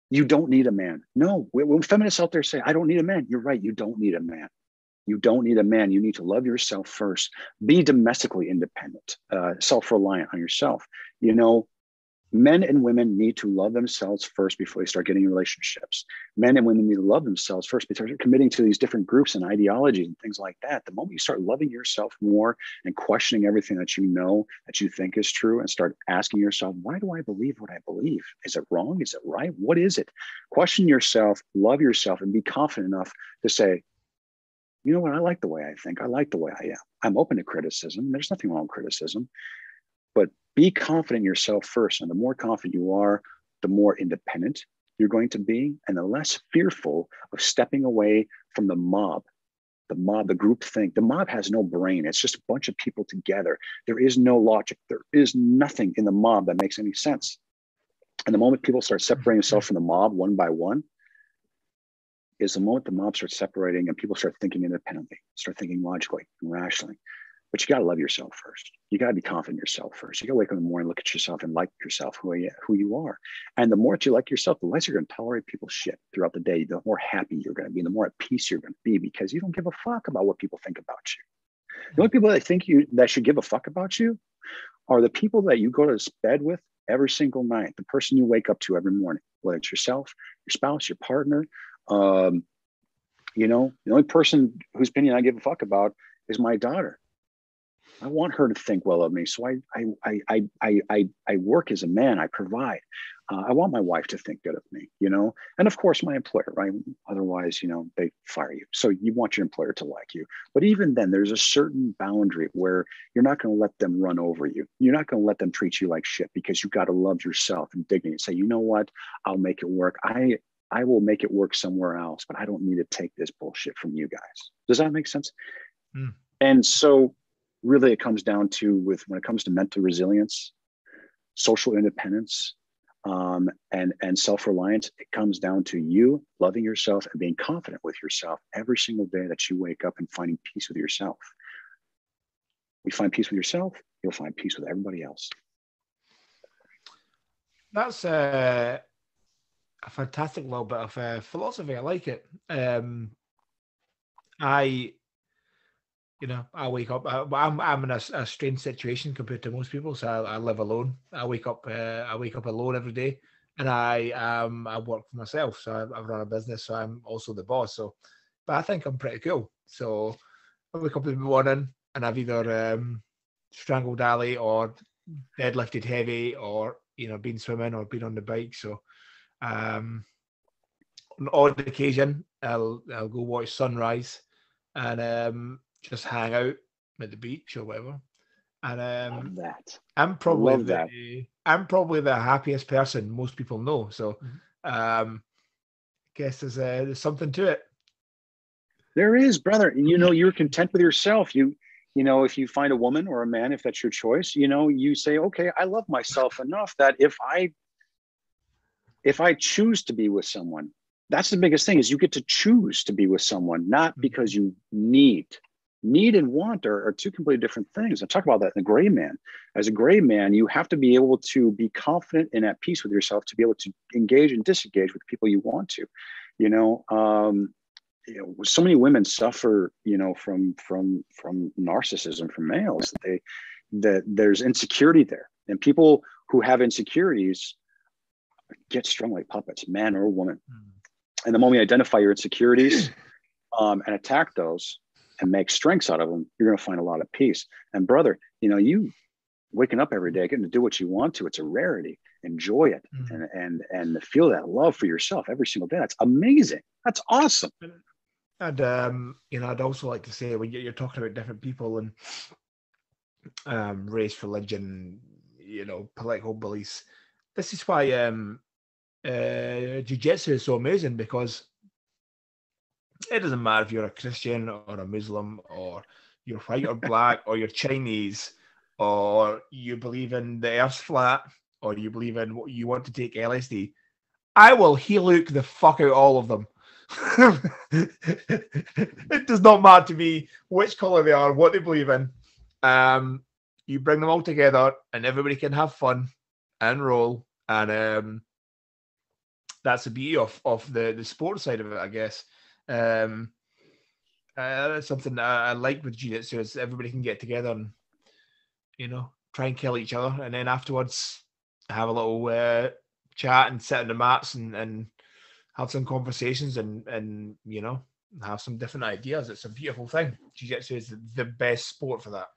You don't need a man. No, when feminists out there say, I don't need a man, you're right. You don't need a man. You don't need a man. You need to love yourself first. Be domestically independent, uh, self reliant on yourself. You know, men and women need to love themselves first before they start getting in relationships. Men and women need to love themselves first before they're committing to these different groups and ideologies and things like that. The moment you start loving yourself more and questioning everything that you know that you think is true and start asking yourself, why do I believe what I believe? Is it wrong? Is it right? What is it? Question yourself, love yourself, and be confident enough to say, you know what? I like the way I think. I like the way I am. I'm open to criticism. There's nothing wrong with criticism. But be confident in yourself first. And the more confident you are, the more independent you're going to be, and the less fearful of stepping away from the mob. The mob, the group think. The mob has no brain. It's just a bunch of people together. There is no logic. There is nothing in the mob that makes any sense. And the moment people start separating themselves from the mob one by one, is the moment the mob starts separating and people start thinking independently, start thinking logically and rationally. But you got to love yourself first. You got to be confident in yourself first. You got to wake up in the morning, look at yourself, and like yourself who you, who you are. And the more that you like yourself, the less you're going to tolerate people's shit throughout the day. The more happy you're going to be, the more at peace you're going to be because you don't give a fuck about what people think about you. The only people that think you that should give a fuck about you are the people that you go to bed with every single night. The person you wake up to every morning, whether it's yourself, your spouse, your partner. Um, you know, the only person whose opinion I give a fuck about is my daughter I want her to think well of me. So I, I, I, I, I, I work as a man. I provide. Uh, I want my wife to think good of me, you know, and of course my employer, right? Otherwise, you know, they fire you. So you want your employer to like you. But even then, there's a certain boundary where you're not going to let them run over you. You're not going to let them treat you like shit because you got to love yourself and dignity. Say, you know what? I'll make it work. I, I will make it work somewhere else, but I don't need to take this bullshit from you guys. Does that make sense? Mm. And so really it comes down to with when it comes to mental resilience social independence um, and and self-reliance it comes down to you loving yourself and being confident with yourself every single day that you wake up and finding peace with yourself you find peace with yourself you'll find peace with everybody else that's uh a fantastic little bit of uh, philosophy. I like it. Um, I, you know, I wake up. I, I'm I'm in a, a, strange situation compared to most people. So I, I live alone. I wake up. Uh, I wake up alone every day, and I um I work for myself. So I, I run a business. So I'm also the boss. So, but I think I'm pretty cool. So I wake up in the morning and I've either um, strangled Ali or deadlifted heavy or you know been swimming or been on the bike. So um, on odd occasion, I'll I'll go watch sunrise and um, just hang out at the beach or whatever. And um, that I'm probably the, I'm probably the happiest person most people know. So mm-hmm. um, guess there's uh, there's something to it. There is, brother. You know, you're content with yourself. You you know, if you find a woman or a man, if that's your choice, you know, you say, okay, I love myself enough that if I if I choose to be with someone, that's the biggest thing is you get to choose to be with someone, not mm-hmm. because you need. Need and want are, are two completely different things. I talk about that in the gray man. As a gray man, you have to be able to be confident and at peace with yourself to be able to engage and disengage with people you want to. You know, um, you know, so many women suffer, you know, from from from narcissism from males. That they that there's insecurity there, and people who have insecurities get strung like puppets, man or woman. Mm. And the moment you identify your insecurities um, and attack those and make strengths out of them, you're going to find a lot of peace. And brother, you know, you waking up every day, getting to do what you want to, it's a rarity. Enjoy it mm. and and and feel that love for yourself every single day. That's amazing. That's awesome. And um, you know, I'd also like to say when you're talking about different people and um, race, religion, you know, political beliefs, this is why um, uh, jiu-jitsu is so amazing because it doesn't matter if you're a Christian or a Muslim or you're white or black or you're Chinese or you believe in the earth's flat or you believe in what you want to take LSD. I will heel the fuck out all of them. it does not matter to me which color they are, what they believe in. Um, you bring them all together and everybody can have fun and roll. And um, that's the beauty of of the the sports side of it, I guess. Um, uh, that's something that I, like with jiu-jitsu is everybody can get together and you know try and kill each other, and then afterwards have a little uh, chat and sit on the mats and and have some conversations and and you know have some different ideas. It's a beautiful thing. Jiu-jitsu is the best sport for that.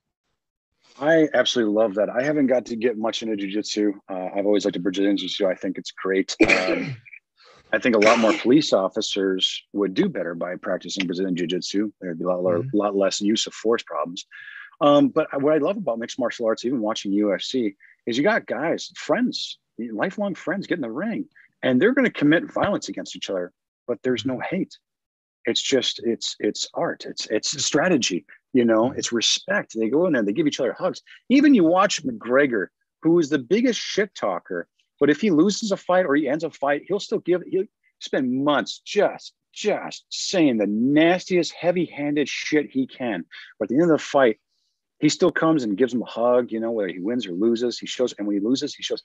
I absolutely love that. I haven't got to get much into jiu-jitsu. Uh, I've always liked the Brazilian jiu-jitsu. I think it's great. Um, I think a lot more police officers would do better by practicing Brazilian jiu-jitsu. There'd be a lot, mm-hmm. lot less use of force problems. Um, but what I love about mixed martial arts, even watching UFC, is you got guys, friends, lifelong friends, get in the ring, and they're going to commit violence against each other. But there's no hate. It's just it's it's art. It's it's strategy. You know, mm-hmm. it's respect. They go in there, they give each other hugs. Even you watch McGregor, who is the biggest shit talker but if he loses a fight or he ends a fight, he'll still give he'll spend months just just saying the nastiest, heavy-handed shit he can. But at the end of the fight, he still comes and gives him a hug, you know, whether he wins or loses. He shows, and when he loses, he shows,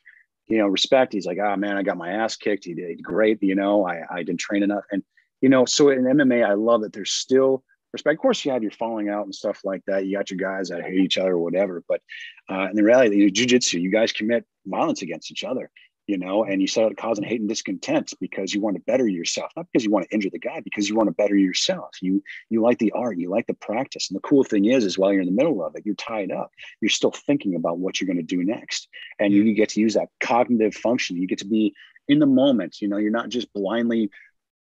you know, respect. He's like, oh man, I got my ass kicked. He did great, you know, I, I didn't train enough. And, you know, so in MMA, I love that there's still respect. Of course, you have your falling out and stuff like that. You got your guys that hate each other or whatever. But uh, in the reality, jiu-jitsu, you guys commit violence against each other, you know, and you start causing hate and discontent because you want to better yourself, not because you want to injure the guy, because you want to better yourself. You you like the art, you like the practice. And the cool thing is, is while you're in the middle of it, you're tied up. You're still thinking about what you're going to do next. And you get to use that cognitive function. You get to be in the moment. You know, you're not just blindly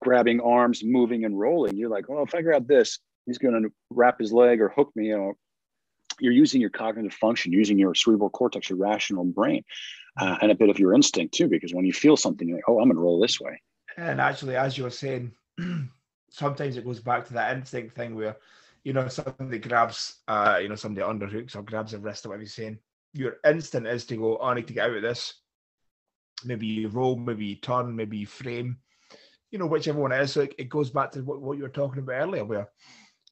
grabbing arms, moving and rolling. You're like, well, if I grab this, he's going to wrap his leg or hook me. You know, you're using your cognitive function, using your cerebral cortex, your rational brain, uh, and a bit of your instinct too. Because when you feel something, you're like, oh, I'm going to roll this way. And actually, as you were saying, sometimes it goes back to that instinct thing where, you know, somebody grabs, uh, you know, somebody underhooks or grabs a wrist or whatever you're saying. Your instinct is to go, oh, I need to get out of this. Maybe you roll, maybe you turn, maybe you frame, you know, whichever one it is. So it, it goes back to what, what you were talking about earlier, where,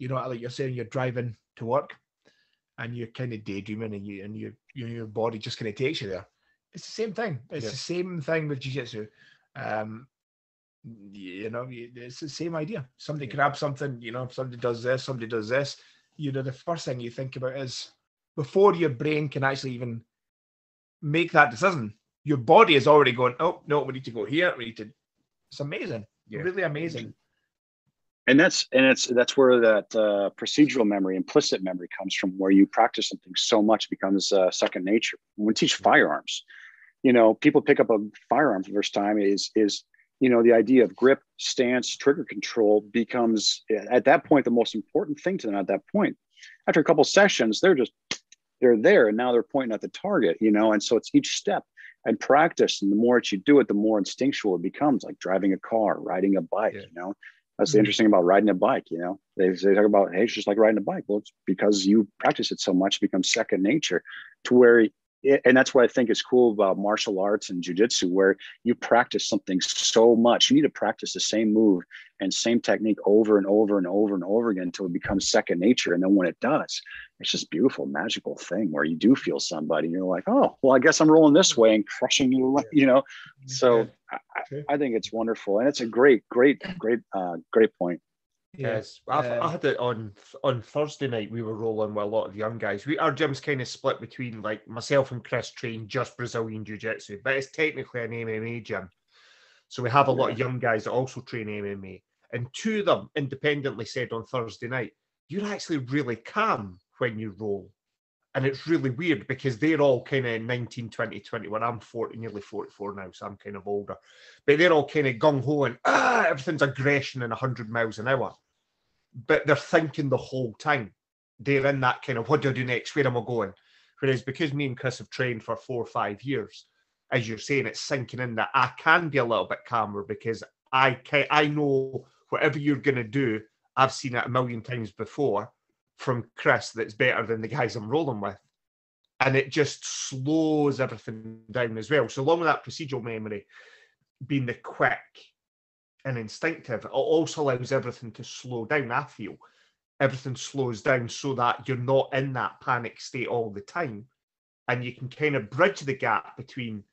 you know, like you're saying, you're driving to work and you're kind of daydreaming and you and you, you your body just kind of takes you there. It's the same thing. It's yeah. the same thing with jiu-jitsu. Um, you know, it's the same idea. Somebody grabs something, you know, somebody does this, somebody does this. You know, the first thing you think about is before your brain can actually even make that decision, your body is already going, oh, no, we need to go here. We need to. It's amazing. Yeah. Really amazing. And that's and it's that's where that uh, procedural memory implicit memory comes from where you practice something so much becomes uh, second nature. When we teach firearms you know people pick up a firearm for the first time is is you know the idea of grip stance trigger control becomes at that point the most important thing to them at that point. After a couple sessions they're just they're there and now they're pointing at the target you know and so it's each step and practice. And the more that you do it the more instinctual it becomes like driving a car riding a bike Yeah. you know that's the Mhm. interesting about riding a bike you know they, they talk about hey it's just like riding a bike well it's because you practice it so much it becomes second nature to where and that's what I think is cool about martial arts and jujitsu, where you practice something so much. You need to practice the same move and same technique over and over and over and over again until it becomes second nature. And then when it does, it's just beautiful, magical thing where you do feel somebody. And you're like, oh, well, I guess I'm rolling this way and crushing you, you know. So I, I think it's wonderful, and it's a great, great, great, uh, great point. Yes, I Um, had it on on Thursday night. We were rolling with a lot of young guys. We our gym's kind of split between like myself and Chris train just Brazilian Jiu Jitsu, but it's technically an MMA gym. So we have a lot of young guys that also train MMA, and two of them independently said on Thursday night, "You're actually really calm when you roll." And it's really weird because they're all kind of 19, 20, 21. I'm 40, nearly 44 now, so I'm kind of older. But they're all kind of gung ho and ah, everything's aggression and 100 miles an hour but they're thinking the whole time. They're in that kind of what do I do next? Where am I going? Whereas because me and Chris have trained for four or five years, as you're saying, it's sinking in that I can be a little bit calmer because I can I know whatever you're gonna do, I've seen it a million times before from Chris that's better than the guys I'm rolling with. And it just slows everything down as well. So along with that procedural memory being the quick and instinctive, it also allows everything to slow down. I feel everything slows down so that you're not in that panic state all the time. And you can kind of bridge the gap between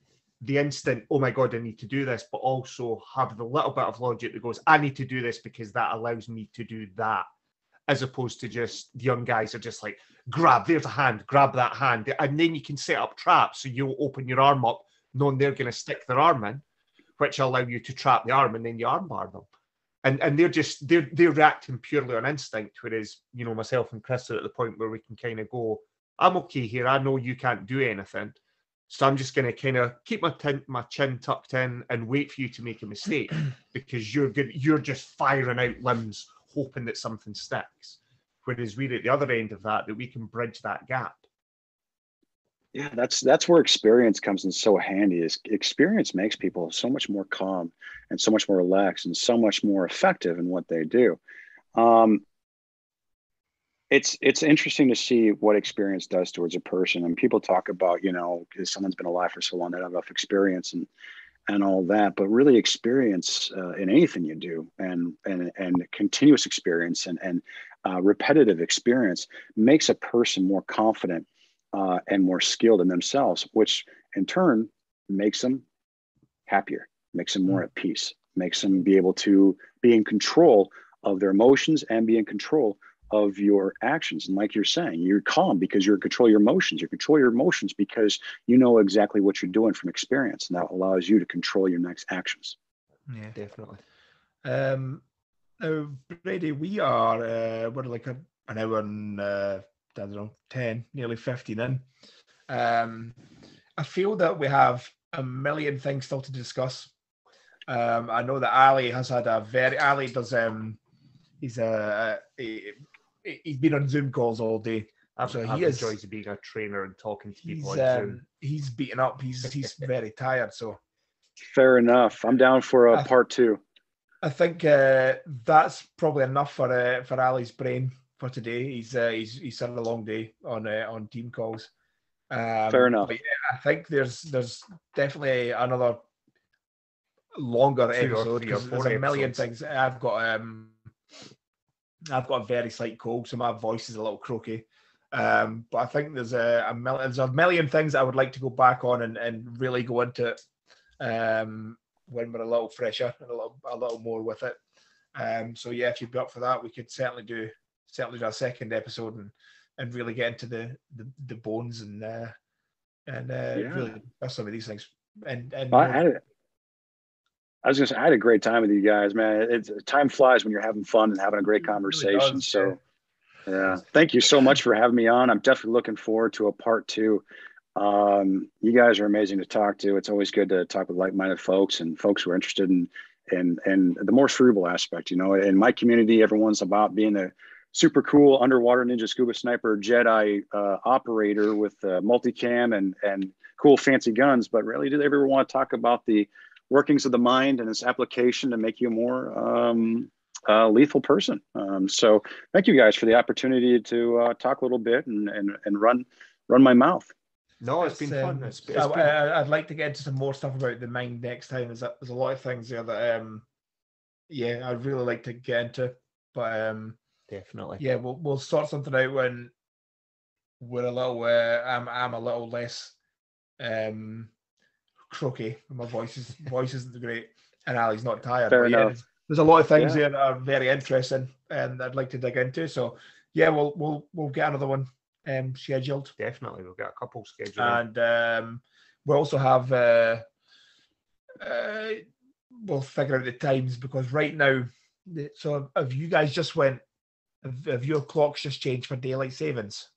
the instant, oh my God, I need to do this, but also have the little bit of logic that goes, I need to do this because that allows me to do that. As opposed to just the young guys are just like, grab, there's a hand, grab that hand. And then you can set up traps. So you'll open your arm up, knowing they're going to stick their arm in which allow you to trap the arm and then you armbar them. And and they're just they're they're reacting purely on instinct, whereas you know myself and Chris are at the point where we can kind of go, I'm okay here. I know you can't do anything, so I'm just going to kind of keep my tin, my chin tucked in and wait for you to make a mistake because you're good. You're just firing out limbs, hoping that something sticks. Whereas we're at the other end of that, that we can bridge that gap. Yeah, that's that's where experience comes in so handy. Is experience makes people so much more calm and so much more relaxed and so much more effective in what they do. Um, it's it's interesting to see what experience does towards a person. And people talk about, you know, because someone's been alive for so long, they have enough experience and and all that. But really, experience uh, in anything you do, and and and continuous experience and and uh, repetitive experience makes a person more confident uh, and more skilled in themselves, which in turn makes them happier, makes them more at peace, makes them be able to be in control of their emotions and be in control of your actions. And like you're saying, you're calm because you're in control of your emotions. You control your emotions because you know exactly what you're doing from experience. And that allows you to control your next actions. Yeah. Definitely. Um, now, Brady, we are uh, we're like a, an hour and uh, I don't know, ten, nearly fifteen in. Um, I feel that we have a million things still to discuss. Um, I know that Ali has had a very Ali does um, he's a he, he's been on Zoom calls all day. I've, So I've he is- being a trainer and talking to He's people on Zoom. um, he's beaten up. He's he's very tired. So Fair enough. I'm down for a Uh, part two. I think uh, that's probably enough for uh, for Ali's brain for today. He's uh, he's he's had a long day on uh, on team calls. Um, Fair enough. but yeah, I think there's there's definitely another longer Two episode three or 'cause there's a million episodes. things. I've got um I've got a very slight cold, so my voice is a little croaky. Um, but I think there's a, a mil- there's a million things I would like to go back on and, and really go into it. Um, when we're a little fresher and a little a little more with it. Um, so yeah, if you'd be up for that, we could certainly do certainly do a second episode and and really get into the the, the bones and uh, and uh, Yeah. really some of these things. And and I, I was gonna say I had a great time with you guys, man. It's time flies when you're having fun and having a great It really conversation. does, so yeah, thank you so much for having me on. I'm definitely looking forward to a part two. Um, you guys are amazing to talk to. It's always good to talk with like-minded folks and folks who are interested in in in the more cerebral aspect. You know, in my community, everyone's about being a super cool underwater ninja scuba sniper Jedi uh, operator with uh, multicam and and cool fancy guns. But really, do they ever want to talk about the workings of the mind and its application to make you a more um, uh, lethal person? Um, so, thank you guys for the opportunity to uh, talk a little bit and and and run run my mouth. No, it's It's, been um, fun. It's, I, it's been, I, would like to get into some more stuff about the mind next time. There's a, there's a lot of things there that um yeah I'd really like to get into, but um definitely. yeah we'll we'll sort something out when we're a little uh, I'm I'm a little less um croaky. My voice is voice isn't great, and Ali's not tired. Fair but yeah, enough. there's, there's a lot of things Yeah. there that are very interesting, and I'd like to dig into. So yeah, we'll we'll we'll get another one um scheduled Definitely. we'll get a couple scheduled. and um, we also have uh, uh, we'll figure out the times because right now so have you guys just went have, have your clocks just changed for daylight savings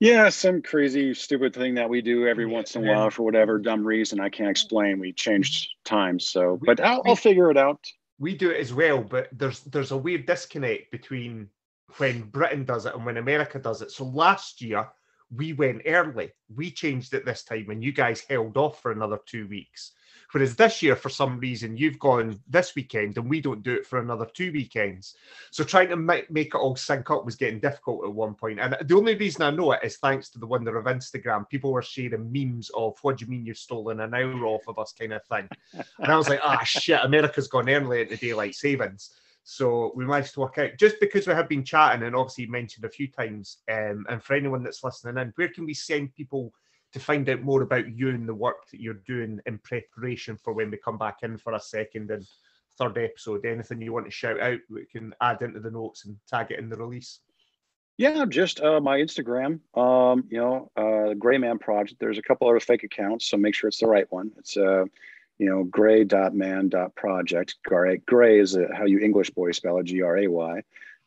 Yeah, some crazy, stupid thing that we do every Yeah, once in a while for whatever dumb reason I can't explain. We changed mm-hmm. times, so We- but I'll, we- I'll figure it out. we do it as well, but there's there's a weird disconnect between when Britain does it and when America does it. So last year we went early. We changed it this time, and you guys held off for another two weeks. Whereas this year, for some reason, you've gone this weekend, and we don't do it for another two weekends. So trying to make, make it all sync up was getting difficult at one point. And the only reason I know it is thanks to the wonder of Instagram. People were sharing memes of "What do you mean you've stolen an hour off of us?" kind of thing. And I was like, ah, shit, America's gone early into daylight savings. So we managed to work out just because we have been chatting and obviously mentioned a few times. Um, and for anyone that's listening in, where can we send people to find out more about you and the work that you're doing in preparation for when we come back in for a second and third episode? Anything you want to shout out, we can add into the notes and tag it in the release. Yeah, just uh, my Instagram. Um, you know, uh, Gray Man Project. There's a couple other fake accounts, so make sure it's the right one. It's uh, you know, gray.man.project. Gray, gray is uh how you English boys spell it, G R A Y.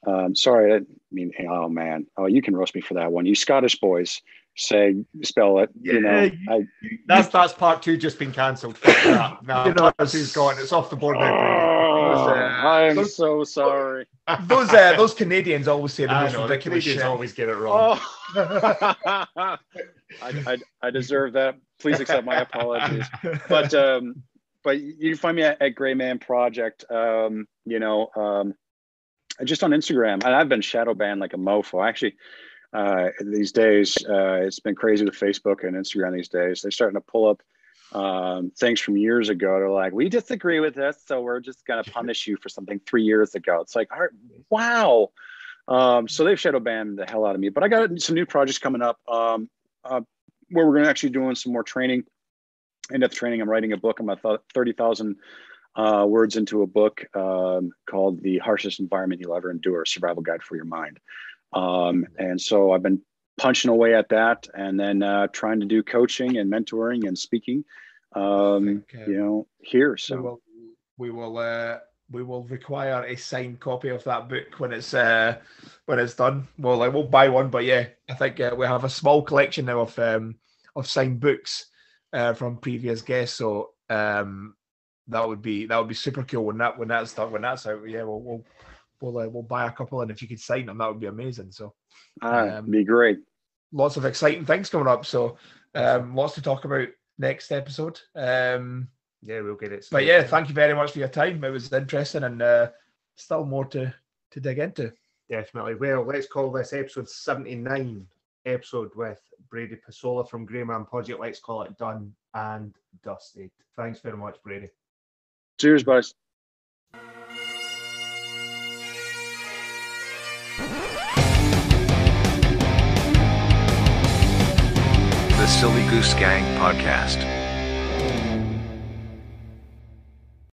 Um, sorry, I mean, oh man, oh, you can roast me for that one. You Scottish boys say spell it. you know, Yeah, I, That's that's part two just been cancelled. Fuck. No, You know, part it's- two's gone. It's off the board now. oh, Brady. I'm those- so sorry. those uh, those Canadians always say the I most know, the ridiculous Canadians shit. always get it wrong. Oh, I, I, I deserve that. Please accept my apologies. but um but you can find me at, at gray man project um you know um just on instagram and i've been shadow banned like a mofo actually uh these days uh it's been crazy with facebook and instagram these days they're starting to pull up um things from years ago they're like we disagree with this so we're just going to punish you for something three years ago it's like all right, wow um so they've shadow banned the hell out of me but i got some new projects coming up um uh, where we're going to actually doing some more training in-depth training. I'm writing a book. I'm about 30,000 uh, words into a book um, called The Harshest Environment You'll Ever Endure, Survival Guide for Your Mind. Um, and so I've been punching away at that and then uh, trying to do coaching and mentoring and speaking, um, think, you know, here. we So will we will uh, we will require a signed copy of that book when it's uh, when it's done. Well, I won't buy one, but yeah, I think uh, we have a small collection now of um, of signed books uh, from previous guests. So um, that would be that would be super cool when that when that's done when that's out. Yeah, we'll we'll we'll, uh, we'll buy a couple, and if you could sign them, that would be amazing. So uh, Um, be great. lots of exciting things coming up. So um, lots to talk about next episode. Um, Yeah, we'll get it. but yeah, thank you very much for your time. It was interesting and uh, still more to to dig into. Definitely. Well, let's call this episode 79 episode with Brady Pasola from Greyman Project. Let's call it done and dusted. Thanks very much, Brady. Cheers, boys. The Silly Goose Gang Podcast.